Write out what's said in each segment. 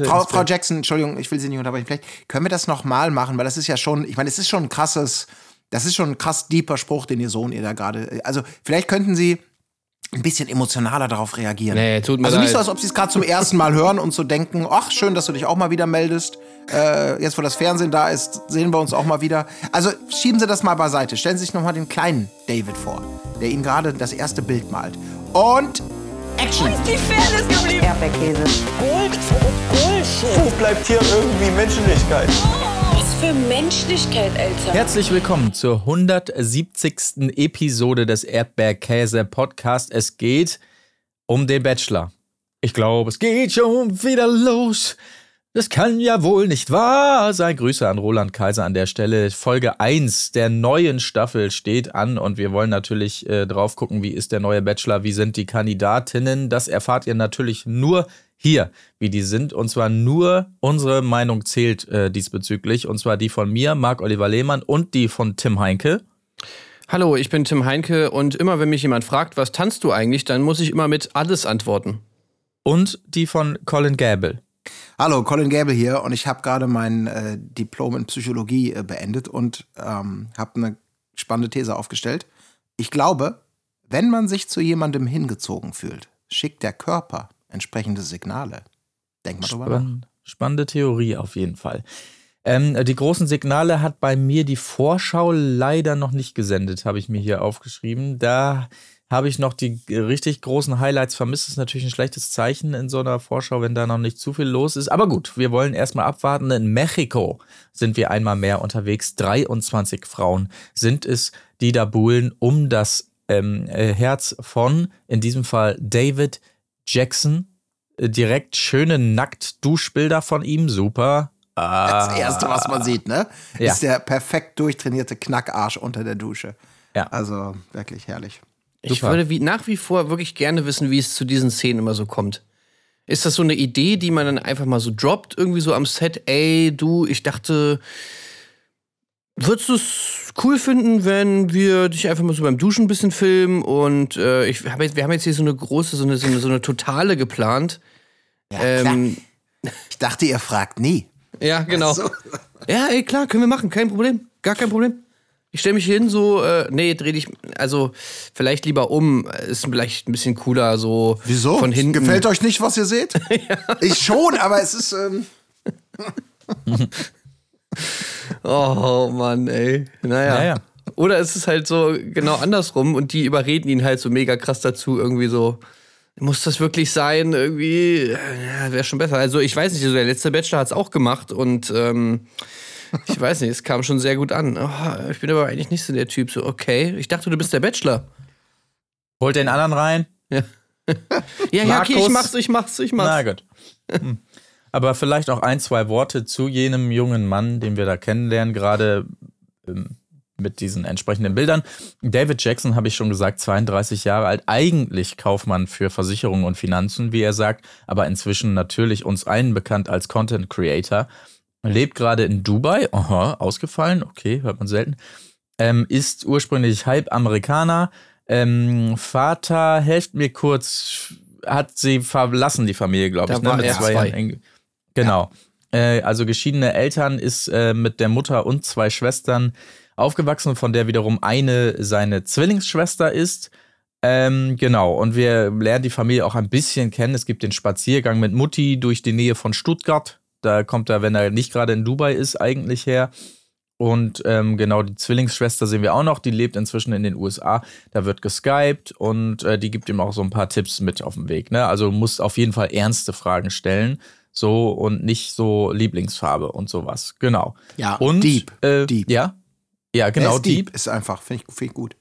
Frau, Frau Jackson, Entschuldigung, ich will Sie nicht unterbrechen. Vielleicht können wir das nochmal machen, weil das ist ja schon, ich meine, es ist schon ein krasses, das ist schon ein krass deeper Spruch, den Ihr Sohn ihr da gerade. Also, vielleicht könnten Sie ein bisschen emotionaler darauf reagieren. Nee, tut mir also nicht leid. so, als ob sie es gerade zum ersten Mal hören und so denken, ach, schön, dass du dich auch mal wieder meldest. Äh, jetzt, wo das Fernsehen da ist, sehen wir uns auch mal wieder. Also schieben Sie das mal beiseite. Stellen Sie sich noch mal den kleinen David vor, der Ihnen gerade das erste Bild malt. Und Action! Wo ist die Fairness geblieben? Erdbeerkäse. Gold, Bullshit. Wo bleibt hier irgendwie Menschlichkeit? Was für Menschlichkeit, Alter. Herzlich willkommen zur 170. Episode des Erdbeerkäse Podcast. Es geht um den Bachelor. Ich glaube, es geht schon wieder los. Das kann ja wohl nicht wahr sein. Grüße an Roland Kaiser an der Stelle. Folge 1 der neuen Staffel steht an und wir wollen natürlich äh, drauf gucken, wie ist der neue Bachelor, wie sind die Kandidatinnen. Das erfahrt ihr natürlich nur hier, wie die sind. Und zwar nur unsere Meinung zählt äh, diesbezüglich. Und zwar die von mir, Marc-Oliver Lehmann und die von Tim Heinke. Hallo, ich bin Tim Heinke und immer wenn mich jemand fragt, was tanzt du eigentlich, dann muss ich immer mit alles antworten. Und die von Colin Gable. Hallo, Colin Gable hier und ich habe gerade mein äh, Diplom in Psychologie äh, beendet und ähm, habe eine spannende These aufgestellt. Ich glaube, wenn man sich zu jemandem hingezogen fühlt, schickt der Körper entsprechende Signale. Denk mal drüber nach. Spann spannende Theorie auf jeden Fall. Ähm, die großen Signale hat bei mir die Vorschau leider noch nicht gesendet, habe ich mir hier aufgeschrieben. Da habe ich noch die richtig großen Highlights vermisst. Das ist natürlich ein schlechtes Zeichen in so einer Vorschau, wenn da noch nicht zu viel los ist. Aber gut, wir wollen erstmal abwarten. In Mexiko sind wir einmal mehr unterwegs. 23 Frauen sind es, die da buhlen um das ähm, äh, Herz von, in diesem Fall David Jackson. Äh, Direkt schöne Nackt-Duschbilder von ihm. Super. Das Erste, was man sieht, ne? Ja. Ist der perfekt durchtrainierte Knackarsch unter der Dusche. Ja. Also wirklich herrlich. Ich Super. würde wie, nach wie vor wirklich gerne wissen, wie es zu diesen Szenen immer so kommt. Ist das so eine Idee, die man dann einfach mal so droppt, irgendwie so am Set? Ey, du, ich dachte, würdest du es cool finden, wenn wir dich einfach mal so beim Duschen ein bisschen filmen? Und äh, ich hab jetzt, wir haben jetzt hier so eine große, so eine, so eine, so eine totale geplant. Ja, Ähm, klar. Ich dachte, ihr fragt nie. Ja, genau. So. Ja, ey, klar, können wir machen, kein Problem. Gar kein Problem. Ich stelle mich hier hin, so, äh, nee, dreh dich, also vielleicht lieber um, ist vielleicht ein bisschen cooler, so Wieso? von hinten. Gefällt euch nicht, was ihr seht? Ich schon, aber es ist. Ähm, Oh Mann, ey. Naja. Naja. Oder es ist halt so genau andersrum und die überreden ihn halt so mega krass dazu, irgendwie so. Muss das wirklich sein? Irgendwie, ja, wäre schon besser. Also, ich weiß nicht, also der letzte Bachelor hat es auch gemacht und ähm, ich weiß nicht, es kam schon sehr gut an. Oh, ich bin aber eigentlich nicht so der Typ. So, okay, ich dachte, du bist der Bachelor. Holt den anderen rein. Ja, ja, okay, ich mach's, ich mach's, ich mach's. Na gut. Hm. Aber vielleicht auch ein, zwei Worte zu jenem jungen Mann, den wir da kennenlernen, gerade ähm, mit diesen entsprechenden Bildern. David Jackson, habe ich schon gesagt, 32 Jahre alt, eigentlich Kaufmann für Versicherungen und Finanzen, wie er sagt, aber inzwischen natürlich uns allen bekannt als Content Creator. Lebt gerade in Dubai, aha, ausgefallen, okay, hört man selten. Ähm, ist ursprünglich halb Amerikaner. Ähm, Vater, helft mir kurz, hat sie verlassen, die Familie, glaube Da ich. ne, war mit zwei. Jahren Genau. Äh, also geschiedene Eltern ist äh, mit der Mutter und zwei Schwestern aufgewachsen, von der wiederum eine seine Zwillingsschwester ist. Ähm, genau, und wir lernen die Familie auch ein bisschen kennen. Es gibt den Spaziergang mit Mutti durch die Nähe von Stuttgart. Da kommt er, wenn er nicht gerade in Dubai ist, eigentlich her. Und ähm, genau, die Zwillingsschwester sehen wir auch noch, die lebt inzwischen in den USA. Da wird geskypt und äh, die gibt ihm auch so ein paar Tipps mit auf den Weg. Ne? Also du musst auf jeden Fall ernste Fragen stellen. So und nicht so Lieblingsfarbe und sowas. Genau. Ja, und Dieb. Äh, Dieb. Ja. Ja, genau, ist Dieb. Ist einfach, finde ich, find ich gut.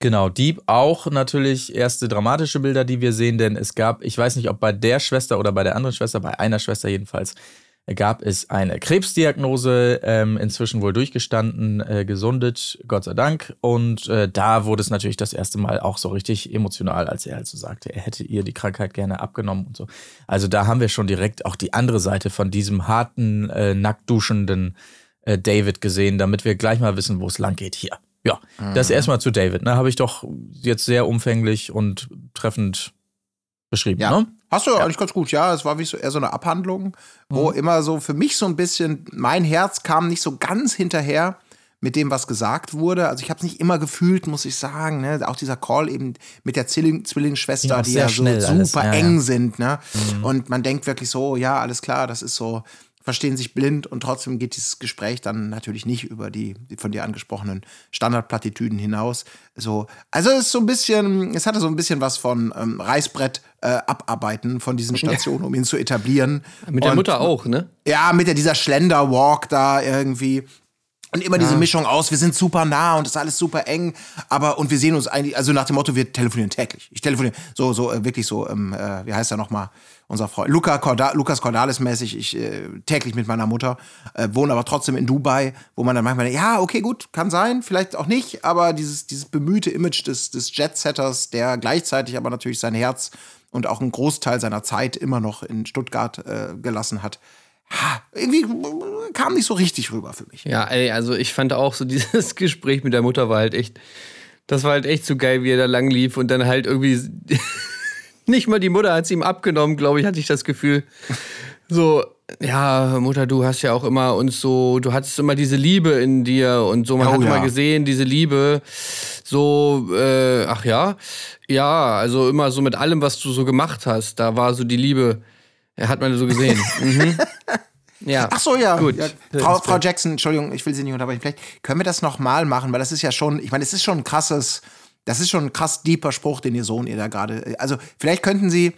Genau, Dieb auch natürlich erste dramatische Bilder, die wir sehen, denn es gab, ich weiß nicht, ob bei der Schwester oder bei der anderen Schwester, bei einer Schwester jedenfalls, gab es eine Krebsdiagnose, ähm, inzwischen wohl durchgestanden, äh, gesundet, Gott sei Dank. Und äh, da wurde es natürlich das erste Mal auch so richtig emotional, als er halt so sagte, er hätte ihr die Krankheit gerne abgenommen und so. Also da haben wir schon direkt auch die andere Seite von diesem harten, äh, nackt duschenden äh, David gesehen, damit wir gleich mal wissen, wo es lang geht hier. Ja, das erstmal zu David, ne? Habe ich doch jetzt sehr umfänglich und treffend beschrieben, Ja. ne? Hast du eigentlich ganz gut, ja. Es war wie so eher so eine Abhandlung, Mhm. wo immer so für mich so ein bisschen, mein Herz kam nicht so ganz hinterher mit dem, was gesagt wurde. Also ich habe es nicht immer gefühlt, muss ich sagen. Ne? Auch dieser Call eben mit der Zwilling Zwillingsschwester, auch die ja so super alles, ja, Mhm. eng ja. sind. Ne? Und man denkt wirklich so, ja, alles klar, das ist so, verstehen sich blind und trotzdem geht dieses Gespräch dann natürlich nicht über die, die von dir angesprochenen Standardplattitüden hinaus. So, also es ist so ein bisschen, es hatte so ein bisschen was von ähm, Reißbrett äh, abarbeiten von diesen Stationen, um ihn zu etablieren. Mit der Und- Mutter auch, ne? ja, mit der, dieser Schlenderwalk da irgendwie. Und immer diese Mischung aus, wir sind super nah und es ist alles super eng, aber und wir sehen uns eigentlich, also nach dem Motto, wir telefonieren täglich. Ich telefoniere so, so äh, wirklich so, ähm, äh, wie heißt er nochmal, unser Freund, Luca Corda Lukas Cordalis-mäßig, ich äh, täglich mit meiner Mutter, äh, wohne aber trotzdem in Dubai, wo man dann manchmal, denkt, ja, okay, gut, kann sein, vielleicht auch nicht, aber dieses, dieses bemühte Image des, des Jet-Setters, der gleichzeitig aber natürlich sein Herz und auch einen Großteil seiner Zeit immer noch in Stuttgart äh, gelassen hat, ha, irgendwie kam nicht so richtig rüber für mich. Ja, ey, also ich fand auch so dieses Gespräch mit der Mutter war halt echt, das war halt echt so geil, wie er da lang lief und dann halt irgendwie, nicht mal die Mutter hat es ihm abgenommen, glaube ich, hatte ich das Gefühl. So, ja, Mutter, du hast ja auch immer uns so, du hattest immer diese Liebe in dir und so, man Oh hat ja. immer gesehen, diese Liebe, so, äh, ach ja, ja, also immer so mit allem, was du so gemacht hast, da war so die Liebe, ja, hat man so gesehen. mhm. Ja. Ach so, ja. Gut. ja. Frau, Frau Jackson, Entschuldigung, ich will Sie nicht unterbrechen. Vielleicht können wir das nochmal machen, weil das ist ja schon, ich meine, es ist schon ein krasses, das ist schon ein krass deeper Spruch, den Ihr Sohn ihr da gerade, also vielleicht könnten Sie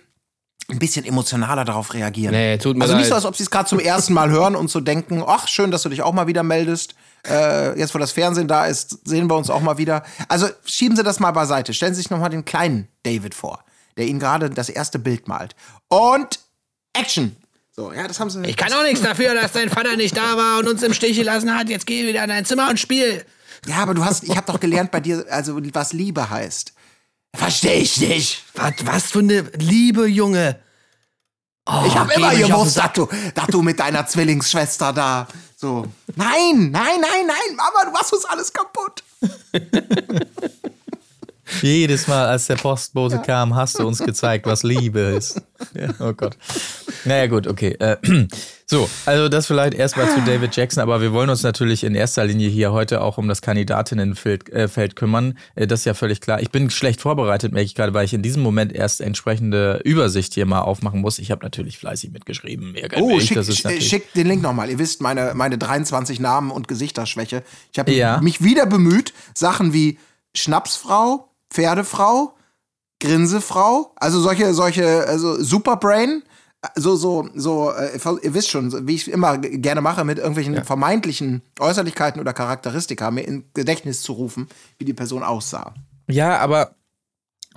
ein bisschen emotionaler darauf reagieren. Nee, tut mir also nicht leid. so, als ob Sie es gerade zum ersten Mal hören und so denken, ach, schön, dass du dich auch mal wieder meldest. Äh, jetzt, wo das Fernsehen da ist, sehen wir uns auch mal wieder. Also schieben Sie das mal beiseite. Stellen Sie sich nochmal den kleinen David vor, der Ihnen gerade das erste Bild malt. Und Action! So, ja, das haben Sie. Ich kann auch nichts dafür, dass dein Vater nicht da war und uns im Stich gelassen hat. Jetzt geh wieder in dein Zimmer und spiel. Ja, aber du hast, ich habe doch gelernt bei dir, also was Liebe heißt. Verstehe ich nicht. Was, was für eine Liebe, Junge. Oh, Ich habe immer gewusst, dass du, dass du mit deiner Zwillingsschwester da so. Nein, nein, nein, nein, Mama, du machst uns alles kaputt. Jedes Mal, als der Postbote kam, hast du uns gezeigt, was Liebe ist. Ja, oh Gott. Naja, gut, okay. Äh, so, also das vielleicht erstmal zu David Jackson, aber wir wollen uns natürlich in erster Linie hier heute auch um das Kandidatinnenfeld äh, Feld kümmern. Äh, das ist ja völlig klar. Ich bin schlecht vorbereitet, merke ich gerade, weil ich in diesem Moment erst entsprechende Übersicht hier mal aufmachen muss. Ich habe natürlich fleißig mitgeschrieben. Oh, ich, schick, natürlich- schick den Link nochmal. Ihr wisst, meine, meine 23 Namen und Gesichtsschwäche. Ich habe Ja. mich wieder bemüht, Sachen wie Schnapsfrau, Pferdefrau, Grinsefrau, also solche, solche, also Superbrain, so, so, so, äh, ihr wisst schon, wie ich immer gerne mache, mit irgendwelchen vermeintlichen Äußerlichkeiten oder Charakteristika mir in Gedächtnis zu rufen, wie die Person aussah. Ja, aber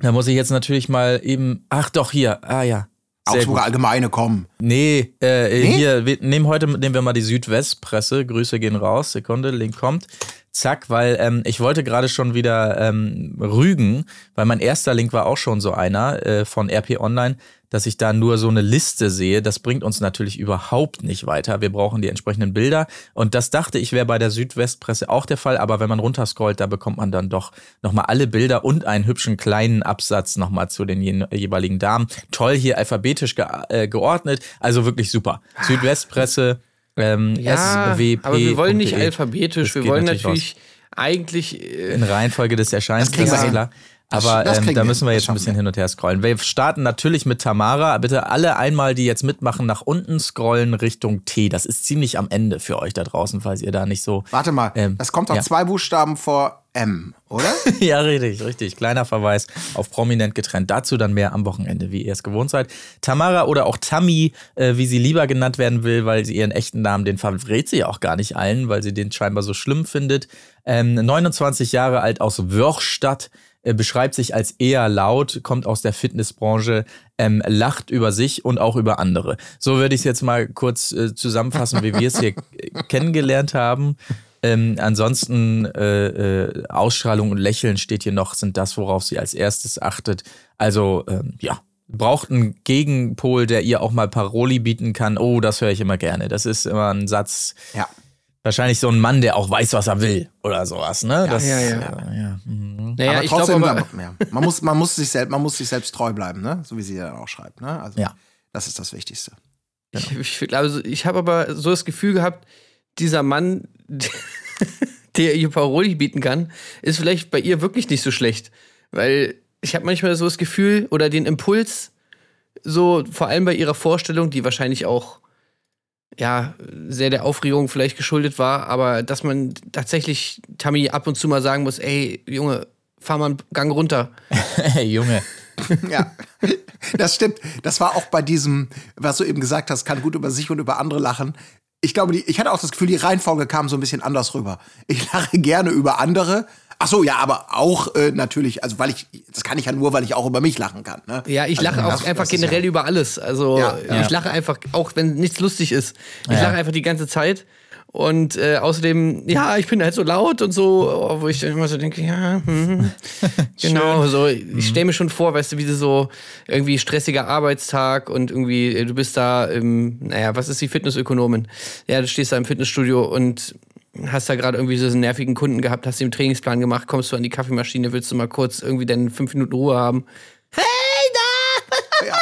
da muss ich jetzt natürlich mal eben. Ach doch, hier. Ah ja. Sehr Augsburger gut. Allgemeine kommen. Nee, äh, Nee? hier, wir nehmen heute nehmen wir mal die Südwestpresse. Grüße gehen raus. Sekunde, Link kommt. Zack, weil ähm, ich wollte gerade schon wieder ähm, rügen, weil mein erster Link war auch schon so einer äh, von RP Online, dass ich da nur so eine Liste sehe. Das bringt uns natürlich überhaupt nicht weiter. Wir brauchen die entsprechenden Bilder. Und das dachte ich wäre bei der Südwestpresse auch der Fall. Aber wenn man runterscrollt, da bekommt man dann doch nochmal alle Bilder und einen hübschen kleinen Absatz nochmal zu den je jeweiligen Damen. Toll hier alphabetisch ge äh, geordnet. Also wirklich super. Südwestpresse. Ähm, SWP. aber wir wollen nicht .de. alphabetisch. Das Wir wollen natürlich natürlich eigentlich. Äh, in Reihenfolge des Erscheinens, Das das ist klar. Aber ähm, da müssen wir jetzt ein bisschen wir. hin und her scrollen. Wir starten natürlich mit Tamara. Bitte alle einmal, die jetzt mitmachen, nach unten scrollen Richtung T. Das ist ziemlich am Ende für euch da draußen, falls ihr da nicht so. Warte mal, Ähm, das kommt doch ja. zwei Buchstaben vor M, oder? ja, richtig, richtig. Kleiner Verweis auf prominent getrennt. Dazu dann mehr am Wochenende, wie ihr es gewohnt seid. Tamara oder auch Tammy, äh, wie sie lieber genannt werden will, weil sie ihren echten Namen, den verrät sie auch gar nicht allen, weil sie den scheinbar so schlimm findet. Ähm, 29 Jahre alt aus Wörchstadt. Äh, Beschreibt sich als eher laut, kommt aus der Fitnessbranche, ähm, lacht über sich und auch über andere. So würde ich es jetzt mal kurz äh, zusammenfassen, wie wir es hier kennengelernt haben. Ähm, ansonsten äh, äh, Ausstrahlung und Lächeln steht hier noch, sind das, worauf sie als erstes achtet. Also ähm, ja, braucht einen Gegenpol, der ihr auch mal Paroli bieten kann. Oh, das höre ich immer gerne. Das ist immer ein Satz. Ja. Wahrscheinlich so ein Mann, der auch weiß, was er will oder sowas, ne? Das, ja, ja. ja. mhm. Naja, aber ich trotzdem, glaube aber, ja, man, muss, man, muss sich selbst, man muss sich selbst treu bleiben, ne? so wie sie dann auch schreibt. Ne? Also, Ja. Das ist das Wichtigste. ich, ich, glaube, ich habe aber so das Gefühl gehabt, dieser Mann, der ihr Paroli bieten kann, ist vielleicht bei ihr wirklich nicht so schlecht. Weil ich habe manchmal so das Gefühl oder den Impuls, so vor allem bei ihrer Vorstellung, die wahrscheinlich auch ja, sehr der Aufregung vielleicht geschuldet war, aber dass man tatsächlich Tammy ab und zu mal sagen muss, ey, Junge, fahr mal einen Gang runter. Hey, Junge. Ja, das stimmt. Das war auch bei diesem, was du eben gesagt hast, kann gut über sich und über andere lachen. Ich glaube, die, ich hatte auch das Gefühl, die Reihenfolge kam so ein bisschen anders rüber. Ich lache gerne über andere. Ach so, ja, aber auch äh, natürlich, also weil ich, das kann ich ja nur, weil ich auch über mich lachen kann. Ne? Ja, ich Also, lache auch das- einfach generell ja, über alles. Also Ja, ich ja. lache einfach, auch wenn nichts lustig ist. Ich lache einfach die ganze Zeit. Und äh, außerdem, ja, ich bin halt so laut und so, wo ich dann immer so denke, ja, hm, genau, so, ich stelle mir schon vor, weißt du, wie so irgendwie stressiger Arbeitstag und irgendwie, äh, du bist da im, naja, was ist die Fitnessökonomin? Ja, du stehst da im Fitnessstudio und hast da gerade irgendwie so einen nervigen Kunden gehabt, hast den Trainingsplan gemacht, kommst du an die Kaffeemaschine, willst du mal kurz irgendwie deine fünf Minuten Ruhe haben. Hey, da! Ja.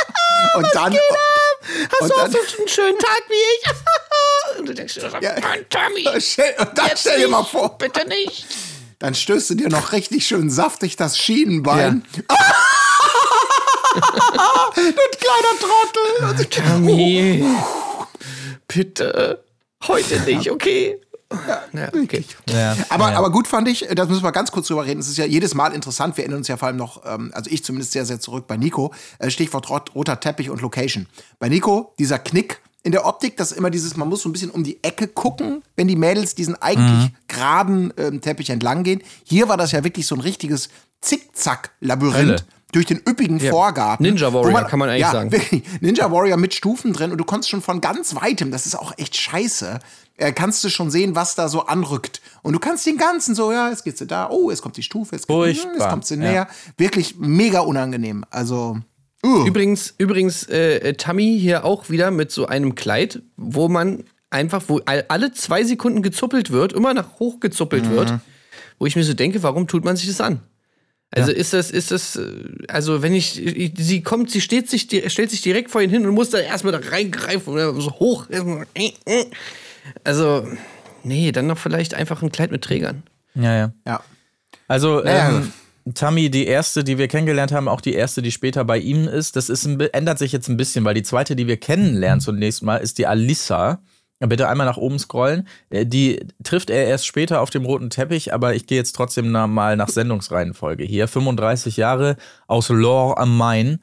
Und dann. Hast und du auch dann, so einen schönen Tag wie ich? Und du denkst dir, so, Ja. Mann, Tommy, stell, und dann stell dir mal vor, Bitte nicht. dann stößt du dir noch richtig schön saftig das Schienenbein. du kleiner Trottel. Tommy, bitte, heute nicht, okay? Ja, okay. Ja. Aber, ja. aber gut fand ich, das müssen wir ganz kurz drüber reden. Es ist ja jedes Mal interessant. Wir erinnern uns ja vor allem noch, ähm, also ich zumindest sehr, sehr zurück bei Nico. Äh, Stichwort rot, roter Teppich und Location. Bei Nico, dieser Knick in der Optik, das ist immer dieses, man muss so ein bisschen um die Ecke gucken, wenn die Mädels diesen eigentlich geraden ähm, Teppich entlang gehen. Hier war das ja wirklich so ein richtiges Hölle. Zickzack-Labyrinth. Durch den üppigen Vorgarten. Ninja Warrior, kann man eigentlich ja, sagen. Wirklich, Ninja Warrior mit Stufen drin und du konntest schon von ganz weitem, das ist auch echt scheiße, äh, kannst du schon sehen, was da so anrückt. Und du kannst den ganzen so, ja, jetzt geht's sie da, oh, jetzt kommt die Stufe, jetzt, kommt- Furchtbar, jetzt kommt sie ja. näher. Wirklich mega unangenehm. Also, uh. Übrigens, übrigens äh, äh, Tammy hier auch wieder mit so einem Kleid, wo man einfach, wo all- alle zwei Sekunden gezuppelt wird, immer nach hoch gezuppelt wird, wo ich mir so denke, warum tut man sich das an? Also ist das, ist das, äh, also wenn ich, ich- sie kommt, sie steht sich, stellt sich direkt vor ihn hin und muss da erstmal da reingreifen oder so hoch. Also, nee, dann noch vielleicht einfach ein Kleid mit Trägern. ja, ja. ja. Also, Naja. ähm, Tammy, die erste, die wir kennengelernt haben, auch die erste, die später bei ihm ist, das ist ein, ändert sich jetzt ein bisschen, weil die zweite, die wir kennenlernen zunächst mal, ist die Alissa. Ja, Bitte einmal nach oben scrollen. Äh, Die trifft er erst später auf dem roten Teppich, aber ich gehe jetzt trotzdem mal nach Sendungsreihenfolge hier. 35 Jahre aus Lohr am Main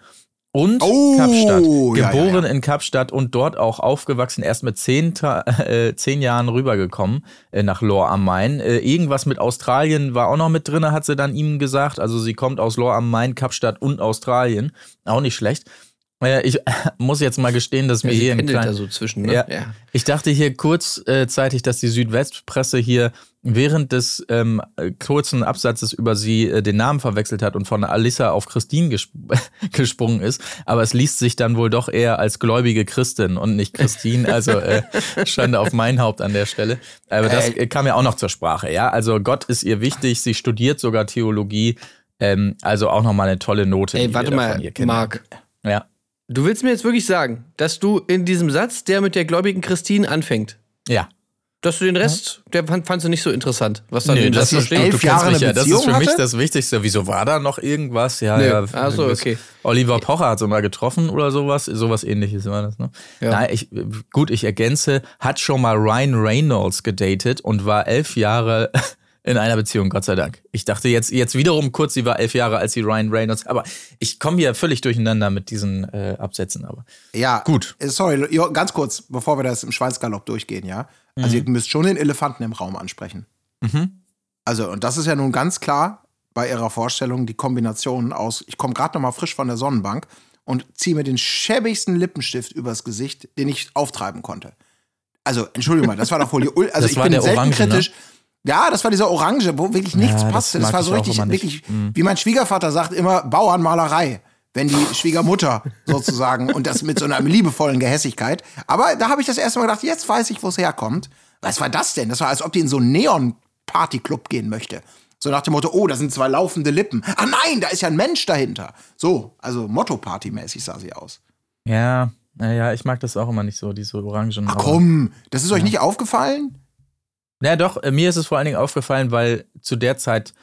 und Oh, Kapstadt. ja, ja, Geboren ja. in Kapstadt und dort auch aufgewachsen, erst mit zehn, äh, zehn Jahren rübergekommen äh, nach Lohr am Main. Äh, irgendwas mit Australien war auch noch mit drin, hat sie dann ihm gesagt. Also sie kommt aus Lohr am Main, Kapstadt und Australien. Auch nicht schlecht. Äh, ich muss jetzt mal gestehen, dass mir Sie hier im pendelt da kleinen... so zwischen, ne? Ja. Ich dachte hier kurzzeitig, dass die Südwestpresse hier während des ähm, äh, kurzen Absatzes über sie äh, den Namen verwechselt hat und von Alissa auf Christine gesp gesprungen ist. Aber es liest sich dann wohl doch eher als gläubige Christin und nicht Christine. Also äh, Schande auf mein Haupt an der Stelle. Aber das äh, kam ja auch noch zur Sprache. Ja, also Gott ist ihr wichtig. Sie studiert sogar Theologie. Ähm, also auch nochmal eine tolle Note. Ey, warte mal. Marc. Ja. Du willst mir jetzt wirklich sagen, dass du in diesem Satz, der mit der gläubigen Christine anfängt, Ja. dass du den Rest, der fand, fandst du nicht so interessant, was da Nee, das ist, so du, steht? du elf kennst Jahre mich eine ja. Das ist für mich hatte? das Wichtigste. Wieso war da noch irgendwas? Ja, Nö. ja. Ach so, das- okay. Oliver Pocher hat sie mal getroffen oder sowas. Sowas ähnliches war das, ne? Ja. Nein, ich, gut, ich ergänze, hat schon mal Ryan Reynolds gedatet und war elf Jahre in einer Beziehung, Gott sei Dank. Ich dachte jetzt, jetzt wiederum kurz, sie war elf Jahre, als sie Ryan Reynolds, aber ich komme hier völlig durcheinander mit diesen äh, Absätzen, aber. Ja, Gut. äh, Sorry, ganz kurz, bevor wir das im Schweinsgalopp durchgehen, ja. Also ihr müsst schon den Elefanten im Raum ansprechen. Also, und das ist ja nun ganz klar bei ihrer Vorstellung die Kombination aus, ich komme gerade noch mal frisch von der Sonnenbank und ziehe mir den schäbigsten Lippenstift übers Gesicht, den ich auftreiben konnte. Also, Entschuldigung mal, das war doch wohl die Ul Also Das ich war bin der selten Orange, ne? Ja, das war dieser Orange, wo wirklich nichts Ja, das passte. Das, mag war so richtig, wirklich, wie mein Schwiegervater sagt, immer Bauernmalerei. Wenn die Schwiegermutter sozusagen und das mit so einer liebevollen Gehässigkeit. Aber da habe ich das erste Mal gedacht, jetzt weiß ich, wo es herkommt. Was war das denn? Das war, als ob die in so einen Neon-Party-Club gehen möchte. So nach dem Motto, oh, da sind zwei laufende Lippen. Ah nein, da ist ja ein Mensch dahinter. So, also Motto-Party-mäßig sah sie aus. Ja, naja, ich mag das auch immer nicht so, diese Orangen. Ach komm, das ist euch nicht aufgefallen? Ja, doch, äh, mir ist es vor allen Dingen aufgefallen, weil zu der Zeit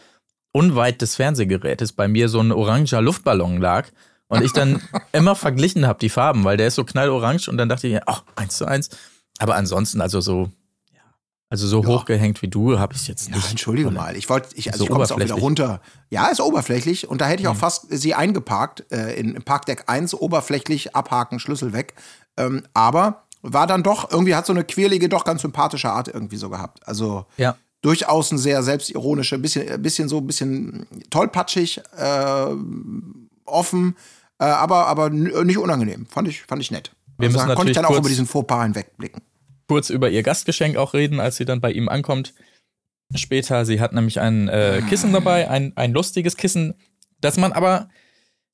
unweit des Fernsehgerätes bei mir so ein oranger Luftballon lag und ich dann immer verglichen habe, die Farben, weil der ist so knallorange und dann dachte ich, ach, eins zu eins. Aber ansonsten, also so, ja, also so Ja. hochgehängt wie du, habe ich es jetzt Ja, nicht. entschuldige mal. Ich wollte, ich, also So ich komme jetzt auch wieder runter. Ja, ist oberflächlich. Und da hätte ich auch fast sie eingeparkt, äh, in im Parkdeck 1, oberflächlich, abhaken, Schlüssel weg. Ähm, aber war dann doch, irgendwie hat so eine quirlige, doch ganz sympathische Art irgendwie so gehabt. Also Ja. durchaus ein sehr selbstironische, bisschen, ein bisschen so, ein bisschen tollpatschig, äh, offen, äh, aber, aber n- nicht unangenehm. Fand ich, fand ich nett. Wir also, müssen da konnte ich dann auch kurz- über diesen Fauxpas hinwegblicken. kurz über ihr Gastgeschenk auch reden, als sie dann bei ihm ankommt. Später, sie hat nämlich ein äh, Kissen dabei, ein, ein lustiges Kissen, das man aber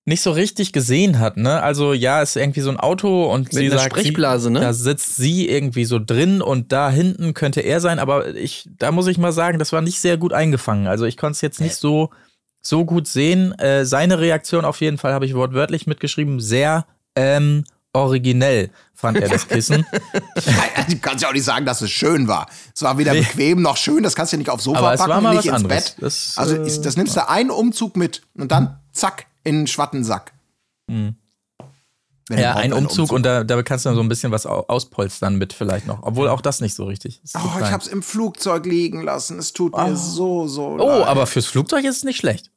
nicht so richtig gesehen hat, ne? Also ja, ist irgendwie so ein Auto und Mit sie sagt, Sprechblase, ne? da sitzt sie irgendwie so drin und da hinten könnte er sein, aber ich, da muss ich mal sagen, das war nicht sehr gut eingefangen. Also ich konnte es jetzt nicht so, so gut sehen. Äh, seine Reaktion auf jeden Fall habe ich wortwörtlich mitgeschrieben, sehr ähm, originell fand er das Kissen. Du kannst ja auch nicht sagen, dass es schön war. Es war weder Nee. bequem noch schön, das kannst du nicht aufs Sofa Aber es packen nicht ins anderes. Bett. Das, also äh, das nimmst du einen Umzug mit und dann zack, in einen Schwattensack. Mhm. Ja, ein ein Umzug und da, da kannst du dann so ein bisschen was au- auspolstern mit vielleicht noch. Obwohl auch das nicht so richtig. ist Oh, ich hab's im Flugzeug liegen lassen. Es tut mir so, so oh, leid. aber fürs Flugzeug ist es nicht schlecht.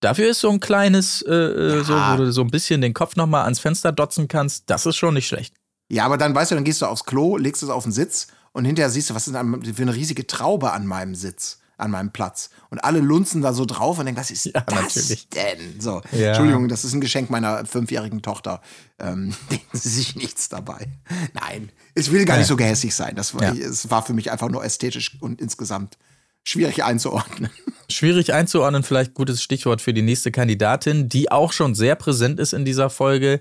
Dafür ist so ein kleines, äh, äh, so, Ja. wo du so ein bisschen den Kopf nochmal ans Fenster dotzen kannst, das ist schon nicht schlecht. Ja, aber dann weißt du, dann gehst du aufs Klo, legst es auf den Sitz und hinterher siehst du, was ist denn für eine riesige Traube an meinem Sitz, an meinem Platz. Und alle lunzen da so drauf und denken, was ist Ja, das natürlich. denn? So, Ja. Entschuldigung, das ist ein Geschenk meiner fünfjährigen Tochter. Ähm, denken Sie sich nichts dabei. Nein, es will gar nicht so gehässig sein. Das war, Ja. Es war für mich einfach nur ästhetisch und insgesamt schwierig einzuordnen. Schwierig einzuordnen, vielleicht gutes Stichwort für die nächste Kandidatin, die auch schon sehr präsent ist in dieser Folge.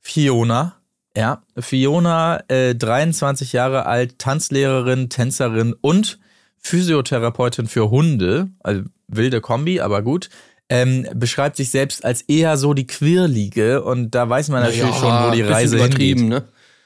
Fiona. Ja, Fiona, äh, 23 Jahre alt, Tanzlehrerin, Tänzerin und Physiotherapeutin für Hunde. Also wilde Kombi, aber gut. Ähm, beschreibt sich selbst als eher so die Quirlige und da weiß man natürlich schon, wo die Reise übertrieben, hingeht.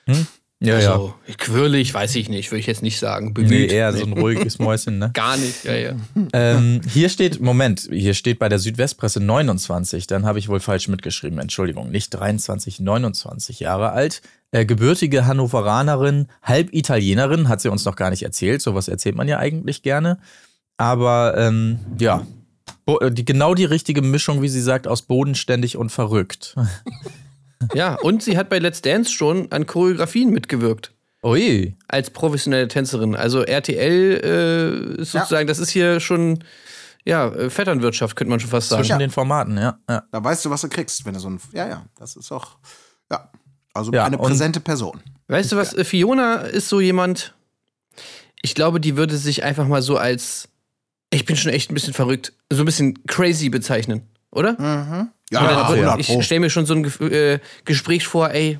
ne? Ja, ja. Also, quirlig, weiß ich nicht, würde ich jetzt nicht sagen. Nee, Bemüht. eher so ein ruhiges Mäuschen, ne? Gar nicht, ja, ja. ähm, hier steht, Moment, hier steht bei der Südwestpresse 29, dann habe ich wohl falsch mitgeschrieben, Entschuldigung, nicht 23, 29 Jahre alt. Äh, gebürtige Hannoveranerin, halb Italienerin, hat sie uns noch gar nicht erzählt, sowas erzählt man ja eigentlich gerne. Aber ähm, ja, äh, genau die richtige Mischung, wie sie sagt, aus bodenständig und verrückt. Ja, und sie hat bei Let's Dance schon an Choreografien mitgewirkt. Ui, Als professionelle Tänzerin. Also RTL äh, ist Ja. sozusagen, das ist hier schon, ja, äh, Vetternwirtschaft, könnte man schon fast sagen. zwischen den Formaten, ja. ja. Da weißt du, was du kriegst, wenn du so ein. Ja, ja, das ist auch. Ja, also Ja, eine präsente Person. Weißt du was, Fiona ist so jemand, ich glaube, die würde sich einfach mal so als, ich bin schon echt ein bisschen verrückt, so ein bisschen crazy bezeichnen, oder? Ja, Oder ja, würde- 100 ich stelle mir schon so ein äh, Gespräch vor, ey,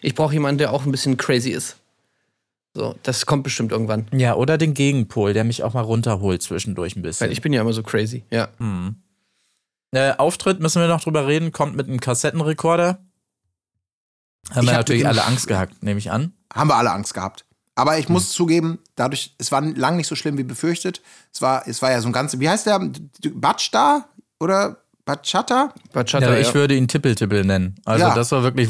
ich brauche jemanden, der auch ein bisschen crazy ist. So, das kommt bestimmt irgendwann. Ja, oder den Gegenpol, der mich auch mal runterholt zwischendurch ein bisschen. Weil ich bin ja immer so crazy, ja. Äh, Auftritt, müssen wir noch drüber reden, kommt mit einem Kassettenrekorder. Haben Ich wir hab natürlich alle Angst gehabt, nehme ich an. haben wir alle Angst gehabt. Aber ich Hm. muss zugeben, dadurch, es war lang nicht so schlimm wie befürchtet. Es war, es war ja so ein ganzes, wie heißt der? Batschda oder Bachata? Bachata, Ja, ja, ich würde ihn Tippel-Tippel nennen. Also Ja. das war wirklich,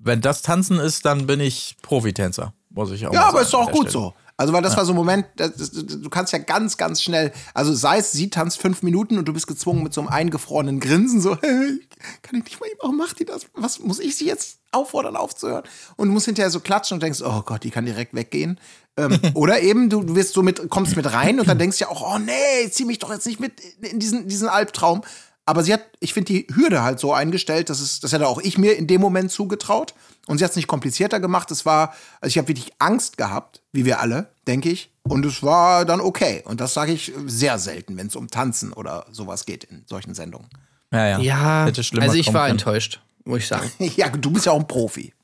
wenn das Tanzen ist, dann bin ich Profitänzer, muss ich auch Ja, aber ist doch auch gut Stelle. so. Also, weil das war so ein Moment, das, das, du kannst ja ganz, ganz schnell, also sei es, sie tanzt fünf Minuten und du bist gezwungen mit so einem eingefrorenen Grinsen, so, hey, kann ich nicht mal, warum macht die das? Was muss ich sie jetzt auffordern, aufzuhören? Und du musst hinterher so klatschen und denkst, oh Gott, die kann direkt weggehen. ähm, oder eben, du, du wirst so mit, kommst mit rein und dann denkst du ja auch, oh nee, zieh mich doch jetzt nicht mit in diesen, diesen Albtraum. Aber sie hat, ich finde die Hürde halt so eingestellt, dass es, das hätte auch ich mir in dem Moment zugetraut. Und sie hat es nicht komplizierter gemacht. Es war, also ich habe wirklich Angst gehabt, wie wir alle, denke ich. Und es war dann okay. Und das sage ich sehr selten, wenn es um Tanzen oder sowas geht in solchen Sendungen. Ja, ja. Ja, Hätte schlimmer also ich war können. enttäuscht, muss ich sagen. Ja, du bist ja auch ein Profi.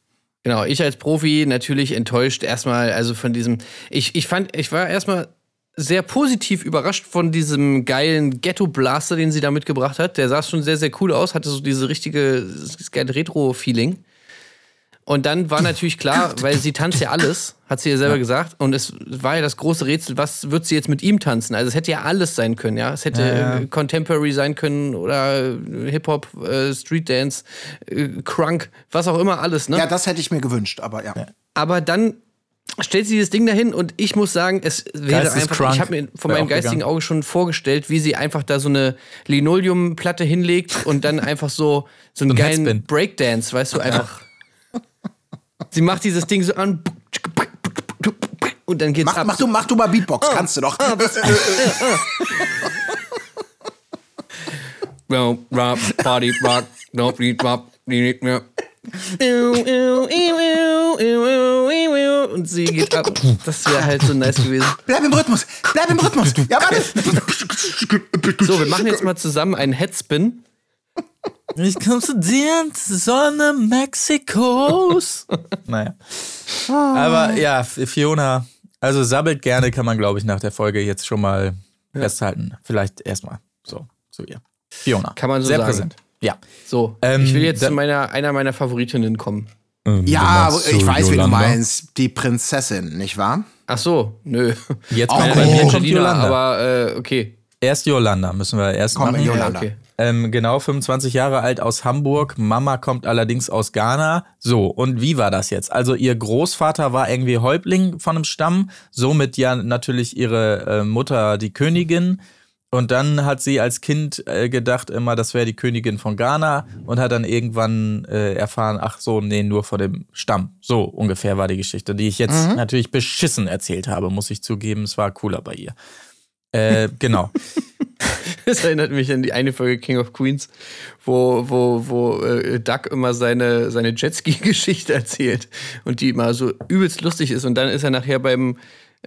Genau, ich als Profi natürlich enttäuscht erstmal, also von diesem. Ich, ich fand, ich war erstmal sehr positiv überrascht von diesem geilen Ghetto-Blaster, den sie da mitgebracht hat. Der sah schon sehr, sehr cool aus, hatte so diese richtige, das geile Retro-Feeling. Und dann war natürlich klar, weil sie tanzt ja alles, hat sie ja selber gesagt. Und es war ja das große Rätsel, was wird sie jetzt mit ihm tanzen? Also es hätte ja alles sein können, ja. Es hätte Ja, ja. äh, Contemporary sein können oder äh, Hip-Hop, äh, Street Dance, äh, Crunk, was auch immer alles, ne? Ja, das hätte ich mir gewünscht, aber ja. Aber dann stellt sie dieses Ding dahin und ich muss sagen, es wäre einfach, Crunk ich habe mir von meinem auch geistigen gegangen. Auge schon vorgestellt, wie sie einfach da so eine Linoleumplatte hinlegt und dann einfach so, so einen ein geilen Headspin. Breakdance, weißt du, einfach. sie macht dieses Ding so an und dann geht's Mach, ab. mach, du, mach du mal Beatbox, Ah. kannst du doch. No, rock, Party, rock, no, beat, rock, die- ja. Und sie geht ab. Das wäre halt so nice gewesen. Bleib im Rhythmus, bleib im Rhythmus. Ja, warte. So, wir machen jetzt mal zusammen einen Headspin. Ich komm zu dir, Sonne Mexikos. naja. Aber ja, Fiona, also sabbelt gerne, kann man, glaube ich, nach der Folge jetzt schon mal festhalten. Vielleicht erstmal so zu ihr. Fiona. Kann man so Sehr sagen. präsent. Ja. So, Ähm, ich will jetzt da- zu meiner, einer meiner Favoritinnen kommen. Ja, meinst ich weiß, wie du meinst. Die Prinzessin, nicht wahr? Ach so, nö. Jetzt Oh, bei bei mir kommt Yolanda. aber äh, okay. Erst Yolanda müssen wir erst Komm, machen. Yolanda. okay. Ähm, genau, 25 Jahre alt aus Hamburg. Mama kommt allerdings aus Ghana. So, und wie war das jetzt? Also, ihr Großvater war irgendwie Häuptling von einem Stamm, somit ja natürlich ihre äh, Mutter die Königin. Und dann hat sie als Kind äh, gedacht immer, das wäre die Königin von Ghana und hat dann irgendwann äh, erfahren, ach so, nee, nur vor dem Stamm. So ungefähr war die Geschichte, die ich jetzt natürlich beschissen erzählt habe, muss ich zugeben. Es war cooler bei ihr. Äh, genau. Das erinnert mich an die eine Folge King of Queens, wo, wo, wo äh, Doug immer seine, seine Jetski-Geschichte erzählt und die immer so übelst lustig ist. Und dann ist er nachher beim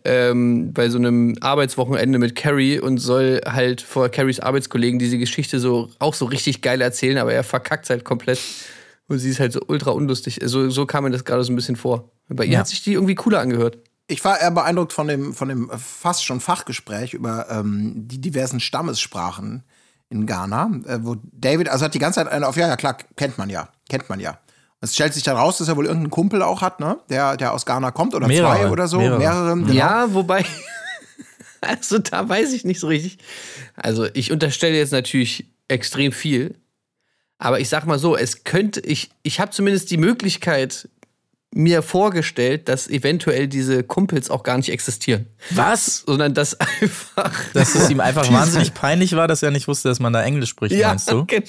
ähm, bei so einem Arbeitswochenende mit Carrie und soll halt vor Carries Arbeitskollegen diese Geschichte so auch so richtig geil erzählen, aber er verkackt halt komplett. Und sie ist halt so ultra unlustig. So, so kam mir das gerade so ein bisschen vor. Bei ihr Ja. hat sich die irgendwie cooler angehört. Ich war eher beeindruckt von dem, von dem fast schon Fachgespräch über ähm, die diversen Stammessprachen in Ghana, äh, wo David, also hat die ganze Zeit eine auf, ja, ja, klar, kennt man ja, kennt man ja. Es stellt sich dann raus, dass er wohl irgendeinen Kumpel auch hat, ne, der, der aus Ghana kommt oder Mehrere, zwei oder so, mehrere. mehrere. genau. Ja, wobei, also da weiß ich nicht so richtig. Also ich unterstelle jetzt natürlich extrem viel, aber ich sag mal so, es könnte, ich, ich habe zumindest die Möglichkeit mir vorgestellt, dass eventuell diese Kumpels auch gar nicht existieren, Was? sondern dass einfach. Dass es ihm einfach wahnsinnig peinlich war, dass er nicht wusste, dass man da Englisch spricht, meinst du? genau.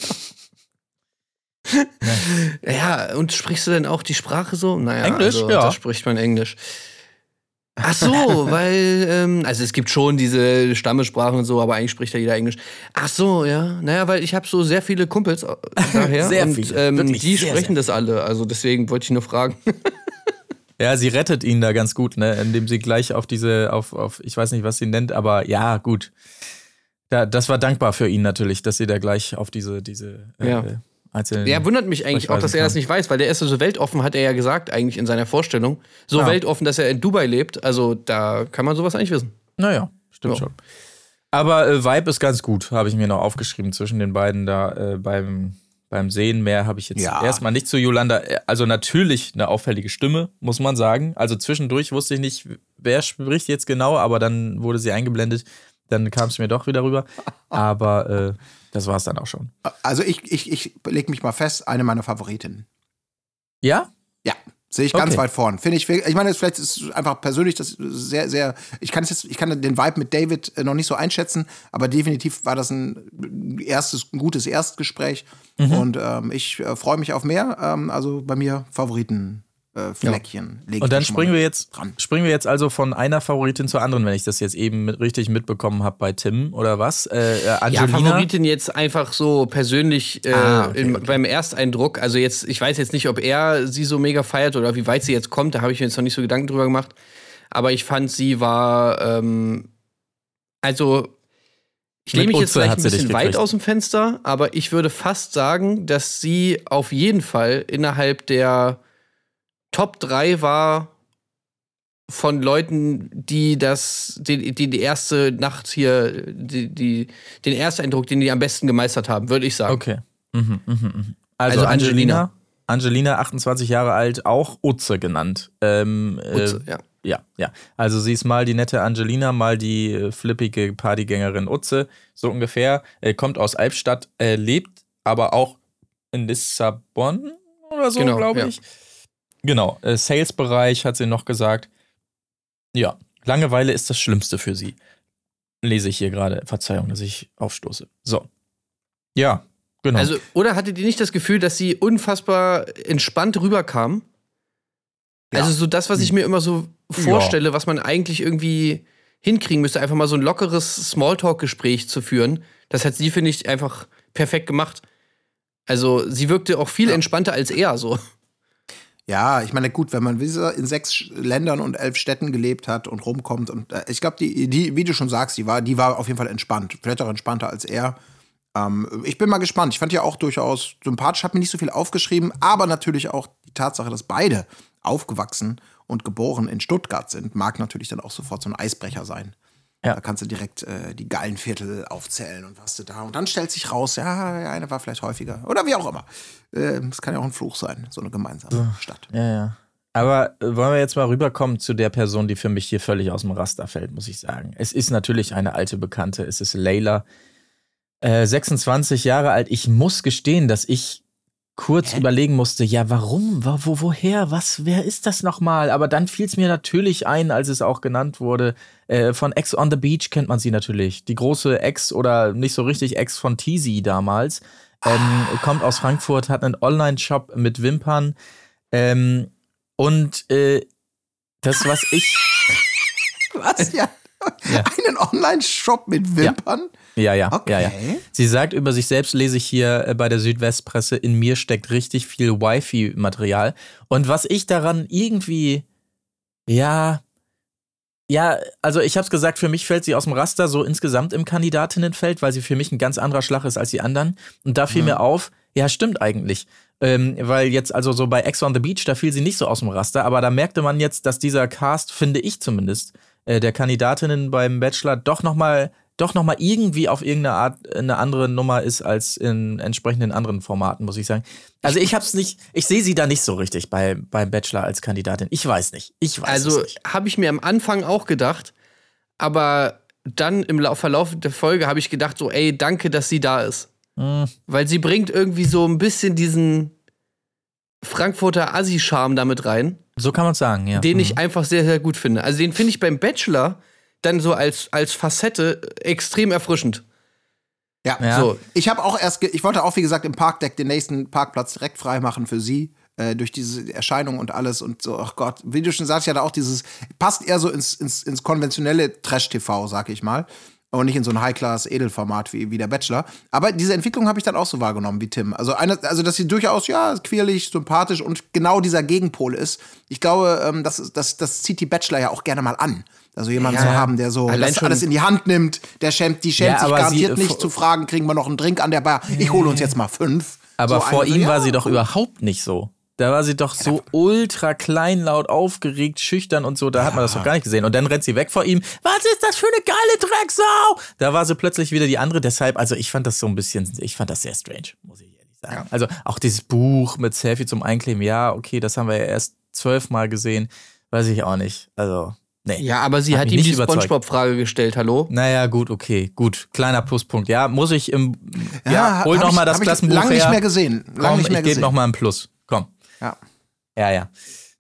Ja, und sprichst du denn auch die Sprache so? Naja, Englisch? also, Ja. Da spricht man Englisch. Ach so, weil, ähm, also es gibt schon diese Stammessprachen und so, aber eigentlich spricht ja jeder Englisch. Ach so, ja. Naja, weil ich habe so sehr viele Kumpels äh, daher. Sehr und, viele, Ähm, die sehr, sprechen sehr das alle. Also deswegen wollte ich nur fragen. Ja, sie rettet ihn da ganz gut, ne, indem sie gleich auf diese, auf, auf, ich weiß nicht, was sie nennt, aber ja, gut. Da, das war dankbar für ihn natürlich, dass sie da gleich auf diese, diese äh, Ja. Ja, wundert mich eigentlich auch, dass er das nicht weiß, weil der ist so weltoffen, hat er ja gesagt, eigentlich in seiner Vorstellung. So Ja. weltoffen, dass er in Dubai lebt. Also da kann man sowas eigentlich wissen. Naja, stimmt Ja. schon. Aber äh, Vibe ist ganz gut, habe ich mir noch aufgeschrieben zwischen den beiden da äh, beim, beim Sehen. Mehr habe ich jetzt Ja. erstmal nicht zu Yolanda. Äh, Also natürlich eine auffällige Stimme, muss man sagen. Also zwischendurch wusste ich nicht, wer spricht jetzt genau, aber dann wurde sie eingeblendet. Dann kam es mir doch wieder rüber. Aber äh, das war es dann auch schon. Also ich, ich, ich leg mich mal fest, eine meiner Favoritinnen. Ja? Ja, sehe ich ganz Okay. weit vorn. Finde ich, ich meine, vielleicht ist es einfach persönlich das sehr, sehr, ich kann es jetzt, ich kann den Vibe mit David äh, noch nicht so einschätzen, aber definitiv war das ein erstes, ein gutes Erstgespräch Mhm. und ähm, ich äh, freue mich auf mehr. Ähm, also bei mir Favoriten. Äh, Fleckchen. ich Und da dann springen wir jetzt, dran. springen wir jetzt also von einer Favoritin zur anderen, wenn ich das jetzt eben mit, richtig mitbekommen habe bei Tim oder was? Äh, äh, Ja, Angelina. Favoritin jetzt einfach so persönlich äh, Ah, okay, im, okay. beim Ersteindruck. Also jetzt, ich weiß jetzt nicht, ob er sie so mega feiert oder wie weit sie jetzt kommt. Da habe ich mir jetzt noch nicht so Gedanken drüber gemacht. Aber ich fand, sie war, ähm, also ich lehne mich jetzt vielleicht ein bisschen weit aus dem Fenster, aber ich würde fast sagen, dass sie auf jeden Fall innerhalb der Top 3 war von Leuten, die das, die, die, die erste Nacht hier, die, die, den ersten Eindruck, den die am besten gemeistert haben, würde ich sagen. Okay. Mhm, mhm, mhm. Also, Also Angelina. Angelina, 28 Jahre alt, auch Utze genannt. Ähm, Utze, äh, ja. Ja, ja. Also sie ist mal die nette Angelina, mal die äh, flippige Partygängerin Utze, so ungefähr. Äh, kommt aus Albstadt, äh, lebt aber auch in Lissabon oder so, Genau, glaube ja. Genau, äh, Sales-Bereich hat sie noch gesagt. Ja, Langeweile ist das Schlimmste für sie. Lese ich hier gerade. Verzeihung, dass ich aufstoße. So. Ja, genau. Also, oder hattet ihr nicht das Gefühl, dass sie unfassbar entspannt rüberkam? Ja. Also, so das, was ich mir immer so vorstelle, was man eigentlich irgendwie hinkriegen müsste, einfach mal so ein lockeres Smalltalk-Gespräch zu führen. Das hat sie, finde ich, einfach perfekt gemacht. Also, sie wirkte auch viel entspannter als er, so. Ja, ich meine, gut, wenn man in sechs Ländern und elf Städten gelebt hat und rumkommt und äh, ich glaube, die, die, wie du schon sagst, die war, die war auf jeden Fall entspannt. Vielleicht auch entspannter als er. Ähm, ich bin mal gespannt. Ich fand ja auch durchaus sympathisch, habe mir nicht so viel aufgeschrieben, aber natürlich auch die Tatsache, dass beide aufgewachsen und geboren in Stuttgart sind, mag natürlich dann auch sofort so ein Eisbrecher sein. Ja. Da kannst du direkt äh, die geilen Viertel aufzählen und was du da. Und dann stellt sich raus, ja, eine war vielleicht häufiger. Oder wie auch immer. Ähm, Es kann ja auch ein Fluch sein, so eine gemeinsame Stadt. Ja, ja. Aber wollen wir jetzt mal rüberkommen zu der Person, die für mich hier völlig aus dem Raster fällt, muss ich sagen. Es ist natürlich eine alte Bekannte. Es ist Layla, äh, 26 Jahre alt. Ich muss gestehen, dass ich kurz überlegen musste, ja, warum, wo, wo, woher, was, wer ist das nochmal? Aber dann fiel es mir natürlich ein, als es auch genannt wurde. Äh, von Ex on the Beach kennt man sie natürlich. Die große Ex oder nicht so richtig Ex von Teasy damals. Ähm, kommt aus Frankfurt, hat einen Online-Shop mit Wimpern. Ähm, und äh, das, was ich. Was? Ja. Einen Online-Shop mit Wimpern? Ja, ja, Okay. ja, ja. Sie sagt über sich selbst, lese ich hier äh, bei der Südwestpresse, in mir steckt richtig viel Wifi-Material. Und was ich daran irgendwie, ja, ja, also ich hab's gesagt, für mich fällt sie aus dem Raster so insgesamt im Kandidatinnenfeld, weil sie für mich ein ganz anderer Schlag ist als die anderen. Und da fiel mir auf, ja, stimmt eigentlich. Ähm, weil jetzt, also so bei Ex on the Beach, da fiel sie nicht so aus dem Raster, aber da merkte man jetzt, dass dieser Cast, finde ich zumindest, äh, der Kandidatinnen beim Bachelor doch nochmal doch noch mal irgendwie auf irgendeine Art eine andere Nummer ist als in entsprechenden anderen Formaten, muss ich sagen. Also ich hab's nicht, ich sehe sie da nicht so richtig bei, beim Bachelor als Kandidatin. Ich weiß nicht. Ich weiß Also habe ich mir am Anfang auch gedacht, aber dann im Lau- Verlauf der Folge habe ich gedacht, so, ey, danke, dass sie da ist. Hm. Weil sie bringt irgendwie so ein bisschen diesen Frankfurter Assi-Charme damit rein, So kann man sagen, ja. den Mhm. ich einfach sehr, sehr gut finde. Also den finde ich beim Bachelor dann so als, als Facette extrem erfrischend. Ja, Ja. so. Ich habe auch erst, ge- ich wollte auch, wie gesagt, im Parkdeck den nächsten Parkplatz direkt frei machen für sie. Äh, durch diese Erscheinung und alles und so, ach Gott, wie du schon sagst, ja da auch dieses, passt eher so ins, ins, ins konventionelle Trash-TV, sag ich mal. Und nicht in so ein High-Class-Edelformat wie, wie der Bachelor. Aber diese Entwicklung habe ich dann auch so wahrgenommen wie Tim. Also, eine, also dass sie durchaus, ja, queerlich, sympathisch und genau dieser Gegenpol ist. Ich glaube, ähm, das, das, das zieht die Bachelor ja auch gerne mal an. Also jemanden Ja, zu haben, der so das alles in die Hand nimmt, der schämt, die schämt Ja, sich garantiert sie- nicht zu fragen, kriegen wir noch einen Drink an der Bar? Ich hole uns jetzt mal fünf. Aber So vor eine so, ihm ja, war sie doch überhaupt nicht so. Da war sie doch so ultra kleinlaut, aufgeregt, schüchtern und so. Da hat man das doch gar nicht gesehen. Und dann rennt sie weg vor ihm. Was ist das für eine geile Drecksau? Da war sie plötzlich wieder die andere. Deshalb, also ich fand das so ein bisschen, ich fand das sehr strange, muss ich ehrlich sagen. Also auch dieses Buch mit Selfie zum Einkleben, ja, okay, das haben wir ja erst zwölfmal gesehen. Weiß ich auch nicht. Also, nee. Ja, aber sie Hat hat, ihm die. Spongebob-Frage gestellt, hallo? Naja, gut, okay, gut. Kleiner Pluspunkt. Ja, muss ich im. Ja, Ja, hol hab noch ich- mal das Klassenbuch lang nicht mehr gesehen. Lang Komm, nicht mehr ich gebe gesehen. noch mal ein Plus. Komm. Ja. Ja, ja.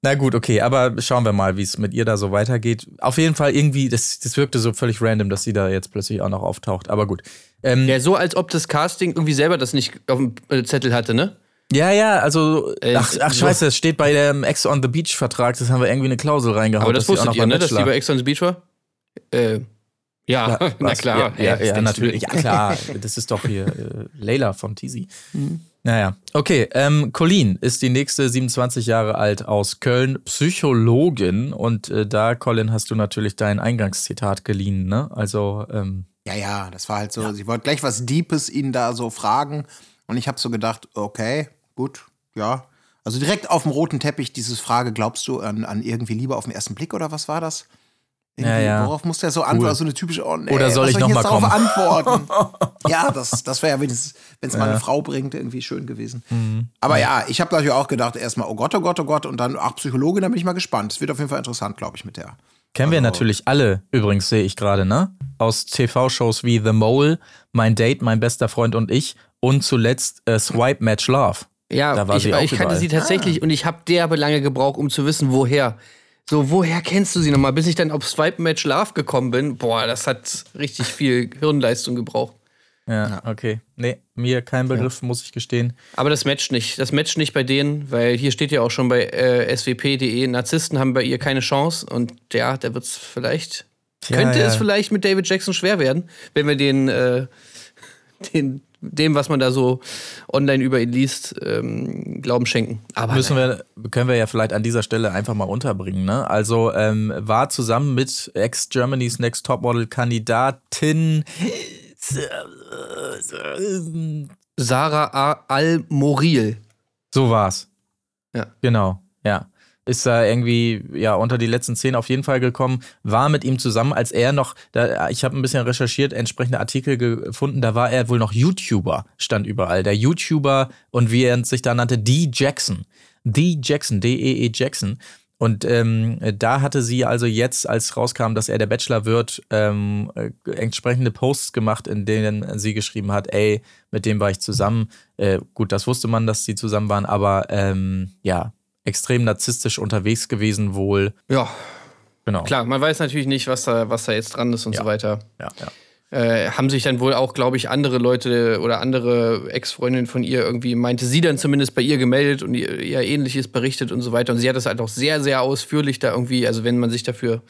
Na gut, okay, aber schauen wir mal, wie es mit ihr da so weitergeht. Auf jeden Fall irgendwie, das, das wirkte so völlig random, dass sie da jetzt plötzlich auch noch auftaucht. Aber gut. Ähm, Ja, so als ob das Casting irgendwie selber das nicht auf dem äh, Zettel hatte, ne? ja, ja, also, Äh, ach, ach so- scheiße, es steht bei dem Ex on the Beach Vertrag, das haben wir irgendwie eine Klausel reingehauen. Aber das dass wusstet noch ihr, ne? Dass die bei Ex on the Beach war? Äh, ja, na Was? klar. Ja, ja, ja natürlich. Ja, klar. Das ist doch hier äh, Layla von Teasy. Mhm. Naja. Okay, ähm, Colleen ist die nächste 27 Jahre alt aus Köln, Psychologin. Und äh, da, Colin, hast du natürlich dein Eingangszitat geliehen, ne? Also, ähm, Ja, ja, das war halt so, sie wollte gleich was Deepes ihn da so fragen. Und ich habe so gedacht, okay, gut, ja. Also direkt auf dem roten Teppich dieses Frage, glaubst du an, an irgendwie Liebe auf den ersten Blick oder was war das? Irgendwie, Ja, ja. Worauf muss der so antworten? So eine typische, oh, nee, Oder soll was ich soll noch jetzt mal darauf kommen? antworten? ja, das, das wäre ja wenigstens, wenn es mal eine Frau bringt, irgendwie schön gewesen. Mhm. Aber ja, ich habe natürlich auch gedacht, erstmal, oh Gott, oh Gott, oh Gott, und dann, ach, Psychologin, da bin ich mal gespannt. Es wird auf jeden Fall interessant, glaube ich, mit der. Kennen wir Also- natürlich alle, übrigens sehe ich gerade, ne? Aus TV-Shows wie The Mole, Mein Date, Mein bester Freund und ich und zuletzt äh, Swipe Match Love. Ja, Da war ich, sie auch ich kannte sie tatsächlich und ich habe derbe lange gebraucht, um zu wissen, woher. So, woher kennst du sie nochmal? Bis ich dann auf Swipe Match Love gekommen bin, boah, das hat richtig viel Hirnleistung gebraucht. Ja, okay. Nee, mir kein Begriff, muss ich gestehen. Aber das matcht nicht. Das matcht nicht bei denen, weil hier steht ja auch schon bei äh, swp.de, Narzissten haben bei ihr keine Chance. Und ja, da wird es vielleicht, Tja, könnte ja. es vielleicht mit David Jackson schwer werden, wenn wir den, äh, den dem, was man da so online über ihn liest, ähm, Glauben schenken. Aber Müssen wir, können wir ja vielleicht an dieser Stelle einfach mal unterbringen. Ne? Also ähm, war zusammen mit Ex-Germany's Next Topmodel-Kandidatin Sarah A. Al-Moril. So war's. Ja. Genau, ja. Ist da irgendwie ja unter die letzten zehn auf jeden Fall gekommen, war mit ihm zusammen, als er noch, da, ich habe ein bisschen recherchiert, entsprechende Artikel gefunden, da war er wohl noch YouTuber, stand überall. Der YouTuber und wie er sich da nannte, D. Jackson. D. Jackson, D-E-E Jackson. Und ähm, da hatte sie also jetzt, als rauskam, dass er der Bachelor wird, ähm, äh, entsprechende Posts gemacht, in denen sie geschrieben hat, ey, mit dem war ich zusammen. Äh, gut, das wusste man, dass sie zusammen waren, aber ähm, ja, extrem narzisstisch unterwegs gewesen wohl. Ja, Genau. klar, man weiß natürlich nicht, was da, was da jetzt dran ist und Ja. so weiter. Ja, ja. Äh, haben sich dann wohl auch, glaube ich, andere Leute oder andere Ex-Freundinnen von ihr irgendwie, meinte sie dann zumindest bei ihr gemeldet und ihr, ihr Ähnliches berichtet und so weiter. Und sie hat das halt auch sehr, sehr ausführlich da irgendwie, also wenn man sich dafür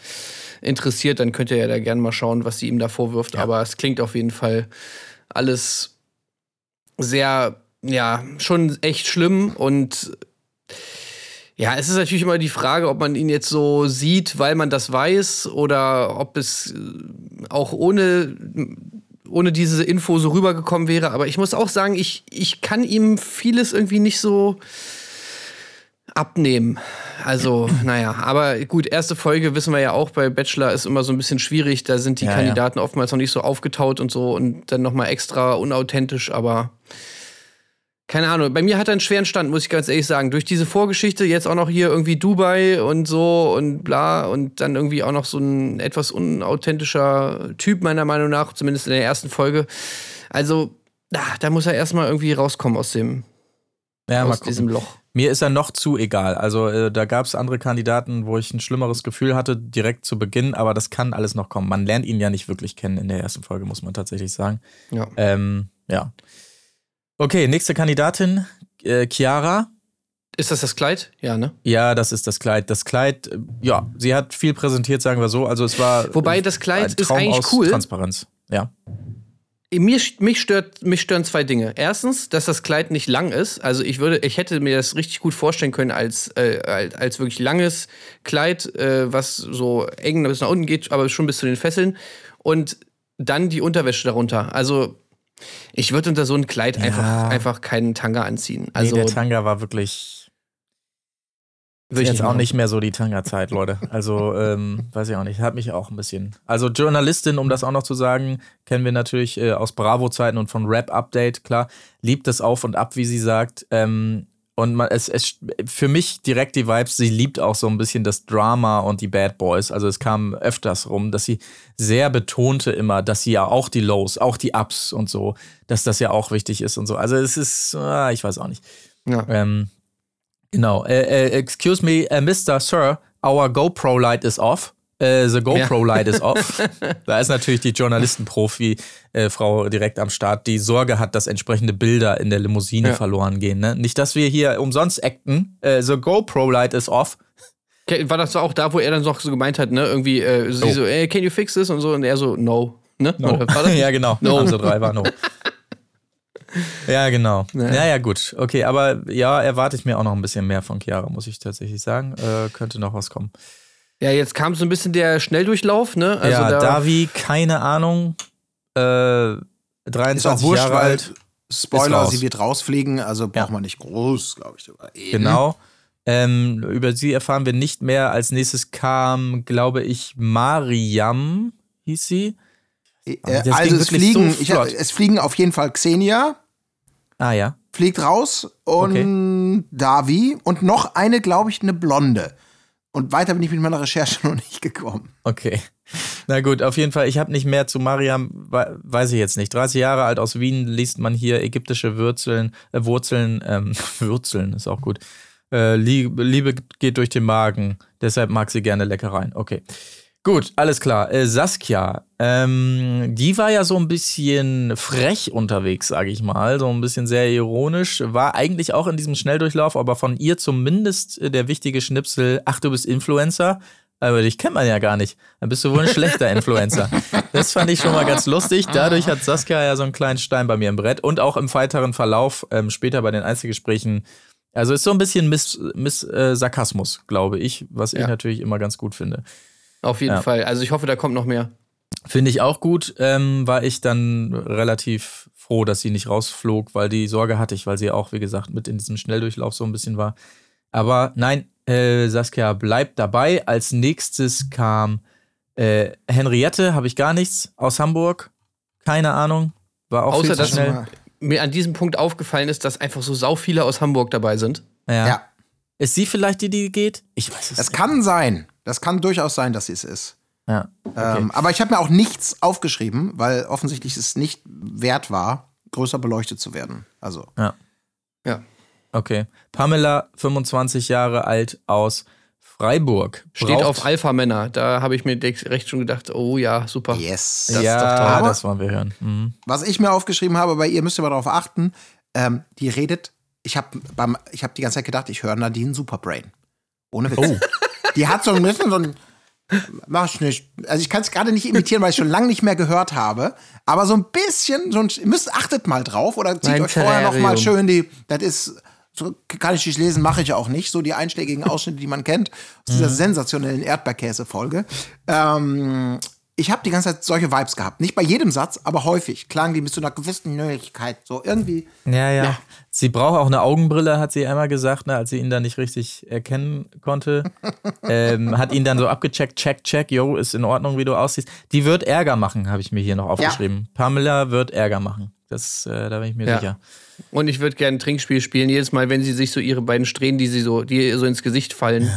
interessiert, dann könnt ihr ja da gerne mal schauen, was sie ihm da vorwirft. Aber es klingt auf jeden Fall alles sehr, ja, schon echt schlimm und ja, es ist natürlich immer die Frage, ob man ihn jetzt so sieht, weil man das weiß oder ob es äh, auch ohne, ohne diese Info so rübergekommen wäre. Aber ich muss auch sagen, ich, ich kann ihm vieles irgendwie nicht so abnehmen. Also, naja, aber gut, erste Folge wissen wir ja auch, bei Bachelor ist immer so ein bisschen schwierig. Da sind die Ja, ja. Kandidaten oftmals noch nicht so aufgetaut und so und dann nochmal extra unauthentisch, aber keine Ahnung, bei mir hat er einen schweren Stand, muss ich ganz ehrlich sagen. Durch diese Vorgeschichte, jetzt auch noch hier irgendwie Dubai und so und bla und dann irgendwie auch noch so ein etwas unauthentischer Typ, meiner Meinung nach, zumindest in der ersten Folge. Also, ah, da muss er erstmal irgendwie rauskommen aus dem, Ja, aus diesem Loch. Mir ist er noch zu egal. Also äh, da gab es andere Kandidaten, wo ich ein schlimmeres Gefühl hatte, direkt zu Beginn, aber das kann alles noch kommen. Man lernt ihn ja nicht wirklich kennen in der ersten Folge, muss man tatsächlich sagen. Ja. Ähm, ja. Okay, nächste Kandidatin, äh, Chiara. Ist das das Kleid? Ja, ne? Ja, das ist das Kleid. Das Kleid, äh, ja, sie hat viel präsentiert, sagen wir so. Also es war. Wobei das Kleid ist eigentlich cool. Transparenz. Ja. Mir, mich, stört, mich stören zwei Dinge. Erstens, dass das Kleid nicht lang ist. Also ich würde, ich hätte mir das richtig gut vorstellen können als, äh, als, als wirklich langes Kleid, äh, was so eng bis nach unten geht, aber schon bis zu den Fesseln. Und dann die Unterwäsche darunter. Also ich würde unter so ein Kleid einfach, einfach keinen Tanga anziehen. Also nee, der Tanga war wirklich. würde ich jetzt auch machen. nicht mehr so die Tanga-Zeit, Leute. Also, ähm, weiß ich auch nicht. Hat mich auch ein bisschen. Also, Journalistin, um das auch noch zu sagen, kennen wir natürlich äh, aus Bravo-Zeiten und von Rap Update, klar. Liebt das auf und ab, wie sie sagt. Ähm, und man, es, es für mich direkt die Vibes, sie liebt auch so ein bisschen das Drama und die Bad Boys. Also es kam öfters rum, dass sie sehr betonte immer, dass sie ja auch die Lows, auch die Ups und so, dass das ja auch wichtig ist und so. Also es ist, ah, ich weiß auch nicht. Ja. Ähm, genau. Äh, äh, excuse me, äh, Mr. Sir, our GoPro light is off. Äh, the GoPro light is off. da ist natürlich die Journalistenprofi-Frau direkt am Start, die Sorge hat, dass entsprechende Bilder in der Limousine Ja. verloren gehen. Ne? Nicht, dass wir hier umsonst acten. Äh, the GoPro light is off. War das auch da, wo er dann noch so gemeint hat, ne? Irgendwie, äh, sie Oh. so, ey, can you fix this? Und so, und er so, no. Ne? Das? ja, genau. No. Also drei war no. Ja, genau. Ja. Ja, ja, gut. Okay, aber ja, erwarte ich mir auch noch ein bisschen mehr von Chiara, muss ich tatsächlich sagen. Äh, könnte noch was kommen. Ja, jetzt kam so ein bisschen der Schnelldurchlauf, ne? Also ja, da, Davi, keine Ahnung. Äh, 23 Ist auch wurscht, Jahre weil alt. Spoiler, sie wird rausfliegen, also braucht Ja. man nicht groß, glaube ich. Genau. Ähm, über sie erfahren wir nicht mehr. Als nächstes kam, glaube ich, Mariam, hieß sie. Äh, also es wirklich so fliegen, ich, es fliegen auf jeden Fall Xenia, Ah ja. fliegt raus und Davi und noch eine, glaube ich, eine Blonde. Und weiter bin ich mit meiner Recherche noch nicht gekommen. Okay. Na gut, auf jeden Fall. Ich habe nicht mehr zu Mariam, we- weiß ich jetzt nicht. 30 Jahre alt aus Wien liest man hier ägyptische Wurzeln, äh, Wurzeln, ähm, Wurzeln ist auch gut. Äh, Liebe geht durch den Magen, deshalb mag sie gerne Leckereien. Okay. Gut, alles klar. Äh, Saskia, ähm, die war ja so ein bisschen frech unterwegs, sage ich mal, so ein bisschen sehr ironisch, war eigentlich auch in diesem Schnelldurchlauf, aber von ihr zumindest äh, der wichtige Schnipsel, ach, du bist Influencer, aber dich kennt man ja gar nicht. Dann bist du wohl ein schlechter Influencer. Das fand ich schon mal ganz lustig. Dadurch hat Saskia ja so einen kleinen Stein bei mir im Brett und auch im weiteren Verlauf, ähm, später bei den Einzelgesprächen. Also ist so ein bisschen Miss, Miss äh, Sarkasmus, glaube ich, was ich Ja. natürlich immer ganz gut finde. Auf jeden Ja. Fall. Also ich hoffe, da kommt noch mehr. Finde ich auch gut, ähm, war ich dann relativ froh, dass sie nicht rausflog, weil die Sorge hatte ich, weil sie auch, wie gesagt, mit in diesem Schnelldurchlauf so ein bisschen war. Aber nein, äh, Saskia bleibt dabei. Als nächstes kam äh, Henriette, habe ich gar nichts, aus Hamburg. Keine Ahnung. War auch Außer, viel zu dass schnell. mir an diesem Punkt aufgefallen ist, dass einfach so sau viele aus Hamburg dabei sind. Ja. Ja. Ist sie vielleicht die, die geht? Ich weiß es Das nicht. kann sein. Das kann durchaus sein, dass sie es ist. Ja. Ähm, aber ich habe mir auch nichts aufgeschrieben, weil offensichtlich es nicht wert war, größer beleuchtet zu werden. Also, Ja. Okay. Pamela, 25 Jahre alt, aus Freiburg. Steht auf Alpha-Männer. Da habe ich mir direkt recht schon gedacht, oh ja, super. yes. Das ist ja, doch toll. Aber- das wollen wir hören. Mhm. Was ich mir aufgeschrieben habe, bei ihr müsst ihr mal darauf achten, ähm, die redet, ich habe hab die ganze Zeit gedacht, ich höre Nadine Superbrain. Ohne Witz. Oh. Die hat so ein bisschen so ein, mach ich nicht, also ich kann es gerade nicht imitieren, weil ich schon lange nicht mehr gehört habe, aber so ein bisschen, so ein, müsst, achtet mal drauf oder zieht Mein euch vorher noch mal Terrarium. schön die, das ist, so kann ich nicht lesen, mache ich auch nicht, so die einschlägigen Ausschnitte, die man kennt, aus dieser sensationellen Erdbeerkäse-Folge. Ähm, ich habe die ganze Zeit solche Vibes gehabt. Nicht bei jedem Satz, aber häufig klangen die mit so einer gewissen Nötigkeit. So irgendwie. Ja, ja, Ja. Sie braucht auch eine Augenbrille, hat sie einmal gesagt, ne, als sie ihn dann nicht richtig erkennen konnte. ähm, hat ihn dann so abgecheckt, check, check, yo, ist in Ordnung, wie du aussiehst. Die wird Ärger machen, habe ich mir hier noch aufgeschrieben. Pamela wird Ärger machen. Das, äh, da bin ich mir Ja. sicher. Und ich würde gerne ein Trinkspiel spielen. Jedes Mal, wenn sie sich so ihre beiden Strähnen, die sie so, die ihr so ins Gesicht fallen,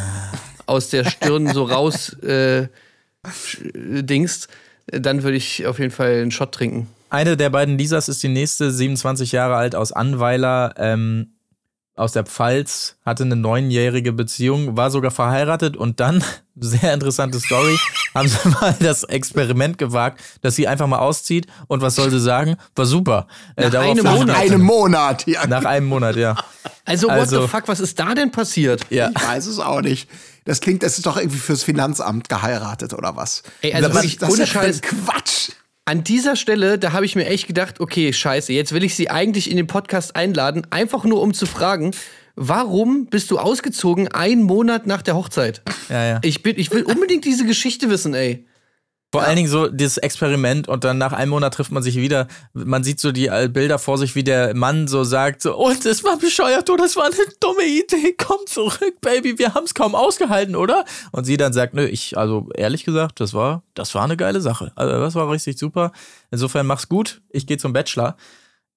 aus der Stirn so raus äh, dingst, dann würde ich auf jeden Fall einen Shot trinken. Eine der beiden Lisas ist die nächste, 27 Jahre alt, aus Anweiler, ähm, aus der Pfalz, hatte eine neunjährige Beziehung, war sogar verheiratet und dann, sehr interessante Story, haben sie mal das Experiment gewagt, dass sie einfach mal auszieht und was soll sie sagen? War super. Äh, Nach einem Nach Monat. einem Monat. Ja. Nach einem Monat, ja. Also, what Also- the fuck, was ist da denn passiert? Ja. Ich weiß es auch nicht. Das klingt, das ist doch irgendwie fürs Finanzamt geheiratet oder was? Ey, also was, wirklich, das ohne ist ja. Quatsch. An dieser Stelle, da habe ich mir echt gedacht, okay, scheiße, jetzt will ich sie eigentlich in den Podcast einladen, einfach nur um zu fragen, warum bist du ausgezogen einen Monat nach der Hochzeit? Ja, ja. Ich, bin, ich will unbedingt diese Geschichte wissen, ey. Vor allen Dingen so dieses Experiment und dann nach einem Monat trifft man sich wieder. Man sieht so die äh, Bilder vor sich, wie der Mann so sagt, so, und es war bescheuert, du, das war eine dumme Idee, komm zurück, Baby, wir haben es kaum ausgehalten, oder? Und sie dann sagt, nö, ich, also ehrlich gesagt, das war, das war eine geile Sache. Also das war richtig super. Insofern mach's gut, ich gehe zum Bachelor.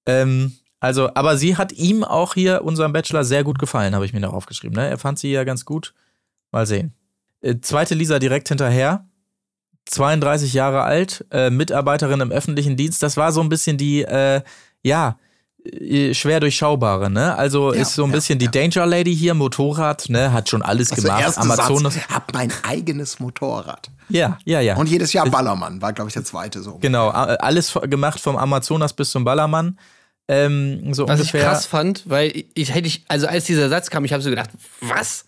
Ähm, also, aber sie hat ihm auch hier, unserem Bachelor, sehr gut gefallen, habe ich mir noch aufgeschrieben. Ne? Er fand sie ja ganz gut. Mal sehen. Äh, zweite Lisa direkt hinterher. 32 Jahre alt, äh, Mitarbeiterin im öffentlichen Dienst. Das war so ein bisschen die, äh, ja, äh, schwer durchschaubare, ne? Also Ja, ist so ein ja, bisschen die Danger Lady hier, Motorrad, ne? Hat schon alles Also gemacht. Amazonas. Satz, hab mein eigenes Motorrad. Ja, ja, ja. Und jedes Jahr Ballermann, war, glaube ich, der zweite so. genau, alles gemacht vom Amazonas bis zum Ballermann. Ähm, so Was ungefähr. ich krass fand, weil ich, ich hätte ich, also als dieser Satz kam, ich habe so gedacht, was?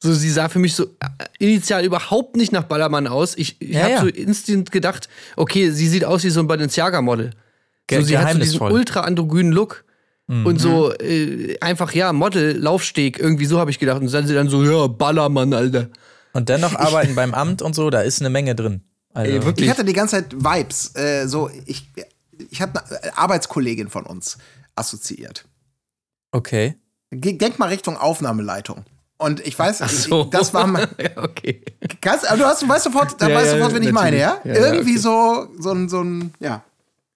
So, sie sah für mich so äh, initial überhaupt nicht nach Ballermann aus. Ich, ich Ja, habe ja. so instant gedacht, okay, sie sieht aus wie so ein Balenciaga-Model. So, sie hat so diesen. Mhm. ultra androgynen Look. Und so äh, einfach, ja, Model, Laufsteg, irgendwie so habe ich gedacht. Und dann sie dann so, ja, Ballermann, Alter. Und dennoch arbeiten beim Amt und so, da ist eine Menge drin. Also, Ey, wirklich. Ich hatte die ganze Zeit Vibes. Äh, so, ich ich habe eine Arbeitskollegin von uns. assoziiert. Okay. Denk mal Richtung Aufnahmeleitung. Und ich weiß, Ach so. das war mal. ja, okay. Kannst, aber du hast, du weißt sofort, dann Ja, weißt ja, sofort, wen ich meine, ja? Ja, ja, Irgendwie okay. so, so ein, so ein, ja.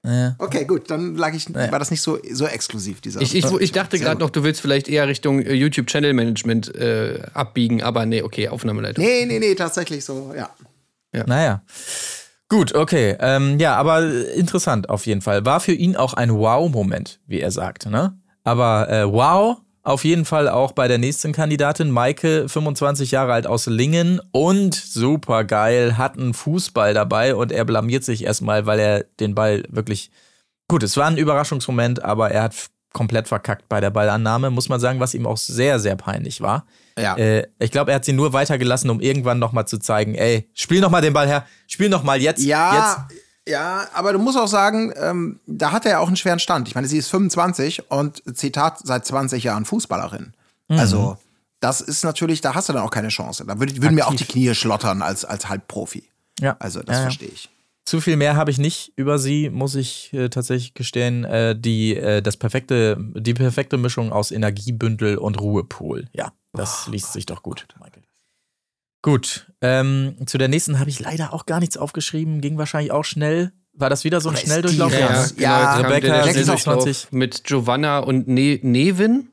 Ja. Okay, gut, dann lag ich, war das nicht so, so exklusiv, dieser. Ich, ich, ich dachte gerade noch, du willst vielleicht eher Richtung äh, YouTube Channel Management äh, abbiegen, aber nee, okay, Aufnahmeleitung. Nee, nee, nee, tatsächlich so, ja. Naja. Gut, okay. Ähm, ja, aber interessant auf jeden Fall. War für ihn auch ein Wow-Moment, wie er sagt. Ne? Aber äh, wow, auf jeden Fall auch bei der nächsten Kandidatin, Maike, 25 Jahre alt aus Lingen und super geil, hat einen Fußball dabei und er blamiert sich erstmal, weil er den Ball wirklich. Gut, es war ein Überraschungsmoment, aber er hat komplett verkackt bei der Ballannahme, muss man sagen, was ihm auch sehr, sehr peinlich war. Ja. Äh, ich glaube, er hat sie nur weitergelassen, um irgendwann nochmal zu zeigen, ey, spiel nochmal den Ball her, spiel nochmal jetzt, Ja, ja, aber du musst auch sagen, ähm, da hat er ja auch einen schweren Stand. Ich meine, sie ist 25 und Zitat seit 20 Jahren Fußballerin. Mhm. Also, das ist natürlich, da hast du dann auch keine Chance. Da würd, würden mir auch die Knie schlottern als, als Halbprofi. Ja. Also, das Ja, verstehe ich. Zu viel mehr habe ich nicht über sie, muss ich äh, tatsächlich gestehen. Äh, die, äh, das perfekte, die perfekte Mischung aus Energiebündel und Ruhepol. Ja, das liest sich doch gut, Michael. Gut, ähm, zu der nächsten habe ich leider auch gar nichts aufgeschrieben, ging wahrscheinlich auch schnell. War das wieder so ein Schnelldurchlauf? Ja, ja, Ja, genau, kam Rebecca, der 26. Schnelldurchlauf mit Giovanna und ne Nevin.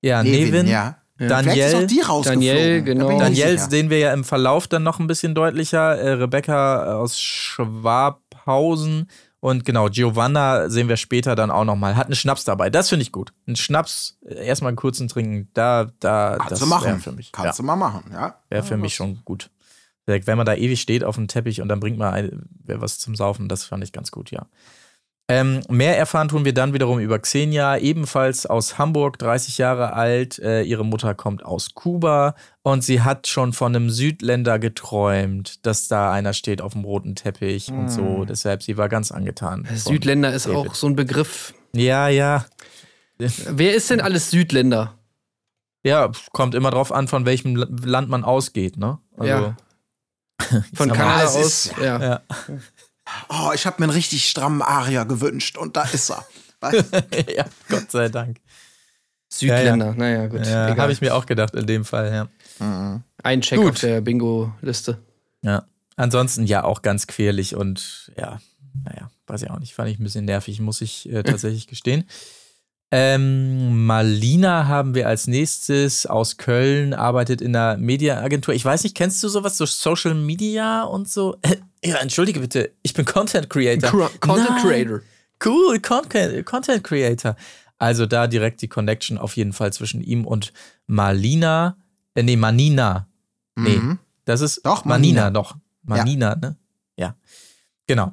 Ja, Nevin, ja. Vielleicht ist Daniel, auch die rausgeflogen. Daniel, genau. Daniel sehen wir ja im Verlauf dann noch ein bisschen deutlicher. Äh, Rebecca aus Schwabhausen und genau, Giovanna sehen wir später dann auch nochmal. Hat einen Schnaps dabei. Das finde ich gut. Ein Schnaps, äh, erstmal einen kurzen trinken, da, da, Kannst das du machen. wäre für mich. Kannst ja, du mal machen, ja. wäre für mich schon gut. Wenn man da ewig steht auf dem Teppich und dann bringt man ein, was zum Saufen, das fand ich ganz gut, ja. Ähm, mehr erfahren tun wir dann wiederum über Xenia, ebenfalls aus Hamburg, 30 Jahre alt. Äh, ihre Mutter kommt aus Kuba und sie hat schon von einem Südländer geträumt, dass da einer steht auf dem roten Teppich und so. Deshalb, sie war ganz angetan. von Südländer ist David. auch so ein Begriff. Ja, ja. Wer ist denn alles Südländer? Ja, kommt immer drauf an, von welchem Land man ausgeht, ne? Ja. Von Kanada aus. ist- ja. Ja. Oh, ich habe mir einen richtig strammen Aria gewünscht und da ist er. Ja, Gott sei Dank. Südländer, naja, gut. Ja, habe ich mir auch gedacht in dem Fall, ja. Ein Check Gut. auf der Bingo-Liste. Ja. Ansonsten ja auch ganz querlich und ja, naja, weiß ich auch nicht. Fand ich ein bisschen nervig, muss ich äh, tatsächlich gestehen. Ähm, Malina haben wir als nächstes aus Köln, arbeitet in einer Mediaagentur. Ich weiß nicht, kennst du sowas, so Social Media und so? ja, entschuldige bitte, ich bin Content Creator. Cra- Content Nein. Creator. Cool, Content, Content Creator. Also da direkt die Connection auf jeden Fall zwischen ihm und Malina. Äh, nee, Manina. Nee, Mhm. das ist Doch, Manina, Manina. doch. Manina, ne? Ja. Genau.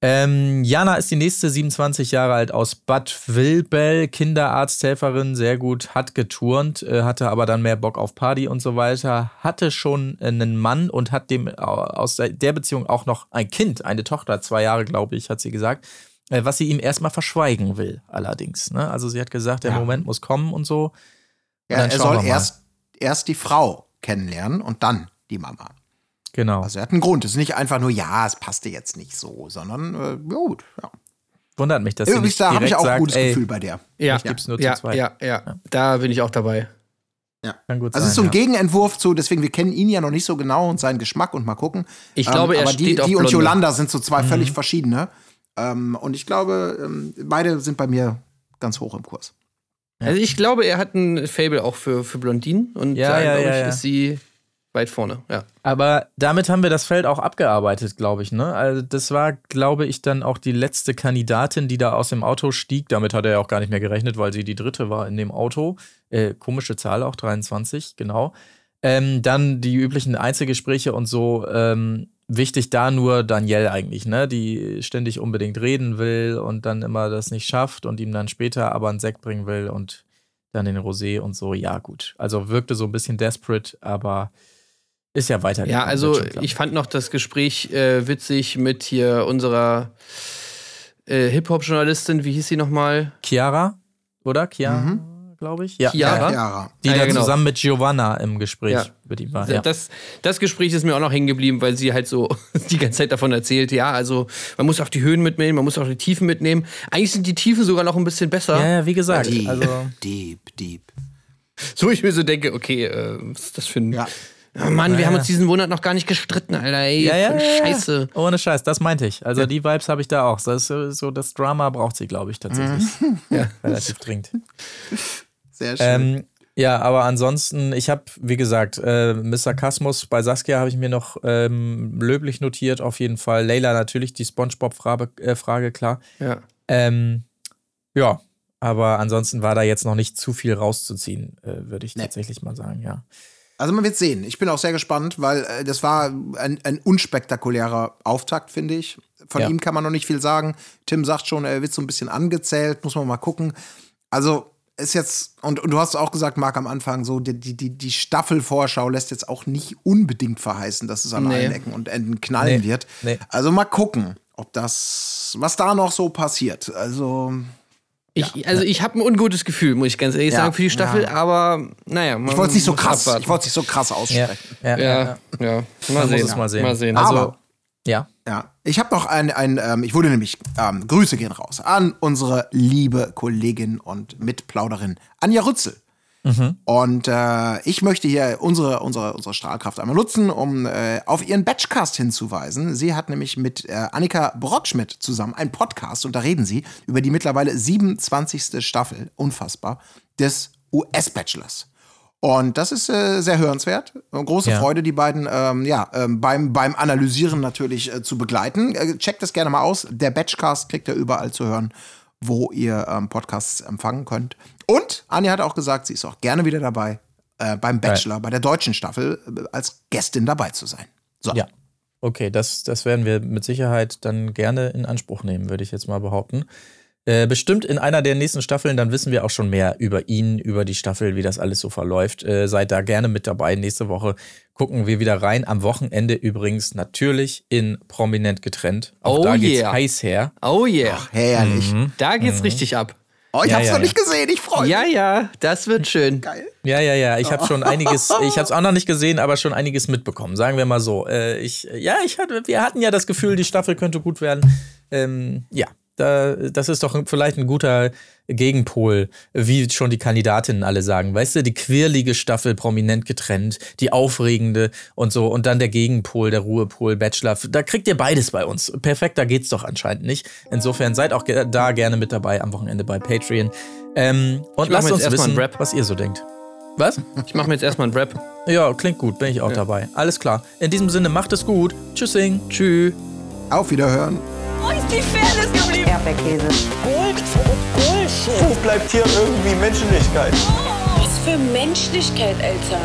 Ähm, Jana ist die nächste, 27 Jahre alt, aus Bad Wilbel, Kinderarzthelferin, sehr gut, hat geturnt, äh, hatte aber dann mehr Bock auf Party und so weiter, hatte schon äh, einen Mann und hat dem aus der, Beziehung auch noch ein Kind, eine Tochter, zwei Jahre, glaube ich, hat sie gesagt, äh, was sie ihm erstmal verschweigen will, allerdings. Ne? Also sie hat gesagt, der Ja. Moment muss kommen und so. Und Ja, dann er soll erst, erst die Frau kennenlernen und dann die Mama. Genau. Also er hat einen Grund. Es ist nicht einfach nur, ja, es passte jetzt nicht so, sondern äh, ja, gut. Ja. Wundert mich, dass nicht da habe ich auch ein gutes ey, Gefühl bei der. Ja, Ich gib's nur zu ja, zweit. ja, ja, Da bin ich auch dabei. kann gut Also es ist so ein ja. Gegenentwurf zu, deswegen, wir kennen ihn ja noch nicht so genau und seinen Geschmack und mal gucken. Ich glaube, er aber die, steht auf die und. Yolanda sind so zwei Mhm. völlig verschiedene. Ähm, und ich glaube, ähm, beide sind bei mir ganz hoch im Kurs. Also ich glaube, er hat ein Fable auch für, für Blondinen und Ja, da, ja, glaube ja, ich, ja. ist sie weit vorne. Ja. Aber damit haben wir das Feld auch abgearbeitet, glaube ich. Ne? Also das war, glaube ich, dann auch die letzte Kandidatin, die da aus dem Auto stieg. Damit hat er ja auch gar nicht mehr gerechnet, weil sie die dritte war in dem Auto. Äh, komische Zahl auch, 23, genau. Ähm, dann die üblichen Einzelgespräche und so. Ähm, wichtig da nur Danielle eigentlich, ne? Die ständig unbedingt reden will und dann immer das nicht schafft und ihm dann später aber einen Sekt bringen will und dann den Rosé und so. Ja, gut. Also wirkte so ein bisschen desperate, aber ist ja weiter. Ja, also ich fand noch das Gespräch äh, witzig mit hier unserer äh, Hip-Hop-Journalistin, wie hieß sie nochmal? Chiara, oder? Chiara? Mhm. glaube ich. Ja, Chiara? Chiara. Die Ah, ja, da genau. zusammen mit Giovanna im Gespräch Ja. mit ihm war. Ja. Das, das Gespräch ist mir auch noch hängen geblieben, weil sie halt so die ganze Zeit davon erzählt, ja, also man muss auch die Höhen mitnehmen, man muss auch die Tiefen mitnehmen. Eigentlich sind die Tiefen sogar noch ein bisschen besser. ja, ja, wie gesagt, Deep, also deep, deep. So ich mir so denke, okay, äh, was ist das für ein... Ja. Oh Mann, wir haben uns diesen Monat noch gar nicht gestritten, Alter, ey, ja, ja, ja, ja. scheiße. Ohne Scheiß, das meinte ich. Also die Vibes habe ich da auch. Das ist so- so das Drama braucht sie, glaube ich, tatsächlich. Ja. Relativ dringend. Sehr schön. Ähm, ja, aber ansonsten, ich habe, wie gesagt, äh, Mr. Kasmus bei Saskia habe ich mir noch ähm, löblich notiert, auf jeden Fall. Leila natürlich, die Spongebob-Frage, äh, Frage, klar. Ja. Ähm, ja, aber ansonsten war da jetzt noch nicht zu viel rauszuziehen, äh, würde ich Nee. tatsächlich mal sagen, ja. Also man wird sehen. Ich bin auch sehr gespannt, weil äh, das war ein, ein unspektakulärer Auftakt, finde ich. Von Ja. ihm kann man noch nicht viel sagen. Tim sagt schon, er wird so ein bisschen angezählt, muss man mal gucken. Also ist jetzt, und, und du hast auch gesagt, Marc, am Anfang, so die, die, die, Staffelvorschau lässt jetzt auch nicht unbedingt verheißen, dass es an Nee. allen Ecken und Enden knallen Nee. wird. Nee. Also mal gucken, ob das, was da noch so passiert. Also, Ich, also ich habe ein ungutes Gefühl, muss ich ganz ehrlich Ja, sagen, für die Staffel, ja. aber naja. man ich wollte es nicht so muss krass, abwarten. ich wollte es nicht so krass Ja, aussprechen. ja, ja. Ja, ja. ja. Mal sehen. muss es mal sehen. Mal sehen. Also, Aber- ja. Ja, ich habe noch ein, ein ähm, ich wurde nämlich, ähm, Grüße gehen raus an unsere liebe Kollegin und Mitplauderin Anja Rützel. Und äh, ich möchte hier unsere, unsere, unsere Strahlkraft einmal nutzen, um äh, auf ihren Batchcast hinzuweisen. Sie hat nämlich mit äh, Annika Brockschmidt zusammen einen Podcast und da reden sie über die mittlerweile 27. Staffel, unfassbar, des US-Bachelors. Und das ist äh, sehr hörenswert. Große Ja. Freude, die beiden ähm, ja, ähm, beim, beim Analysieren natürlich äh, zu begleiten. Äh, checkt das gerne mal aus. Der Batchcast kriegt ihr überall zu hören, wo ihr ähm, Podcasts empfangen könnt. Und Anja hat auch gesagt, sie ist auch gerne wieder dabei, äh, beim Bachelor, bei der deutschen Staffel, äh, als Gästin dabei zu sein. So. Ja. Okay, das, das werden wir mit Sicherheit dann gerne in Anspruch nehmen, würde ich jetzt mal behaupten. Äh, bestimmt in einer der nächsten Staffeln, dann wissen wir auch schon mehr über ihn, über die Staffel, wie das alles so verläuft. Äh, seid da gerne mit dabei. Nächste Woche gucken wir wieder rein. Am Wochenende übrigens natürlich in Prominent getrennt. Auch Oh da geht's yeah. heiß her. Oh yeah. Herrlich. Da geht's richtig ab. Oh, ich Ja, hab's ja, noch ja. nicht gesehen, ich freue mich. Ja, ja, das wird schön. Geil. Ja, ja, ja. Ich habe schon einiges, ich habe es auch noch nicht gesehen, aber schon einiges mitbekommen. Sagen wir mal so. Äh, ich, ja, ich hatte, wir hatten ja das Gefühl, die Staffel könnte gut werden. Ähm, ja, da, das ist doch vielleicht ein guter Gegenpol, wie schon die Kandidatinnen alle sagen. Weißt du, die quirlige Staffel prominent getrennt, die aufregende und so, und dann der Gegenpol, der Ruhepol, Bachelor. Da kriegt ihr beides bei uns. Perfekt, da geht's doch anscheinend nicht. Insofern seid auch ge da gerne mit dabei am Wochenende bei Patreon. Ähm, und lasst uns wissen, was ihr so denkt. Was? Ich mache mir jetzt erstmal einen Rap. Ja, klingt gut, bin ich auch dabei. Alles klar. In diesem Sinne, macht es gut. Tschüssing. Tschüss. Auf Wiederhören. Wo ist die Fairness geblieben? Erdbeerkäse. Gold, Bullshit. Wo bleibt hier irgendwie Menschlichkeit? Was für Menschlichkeit, Alter.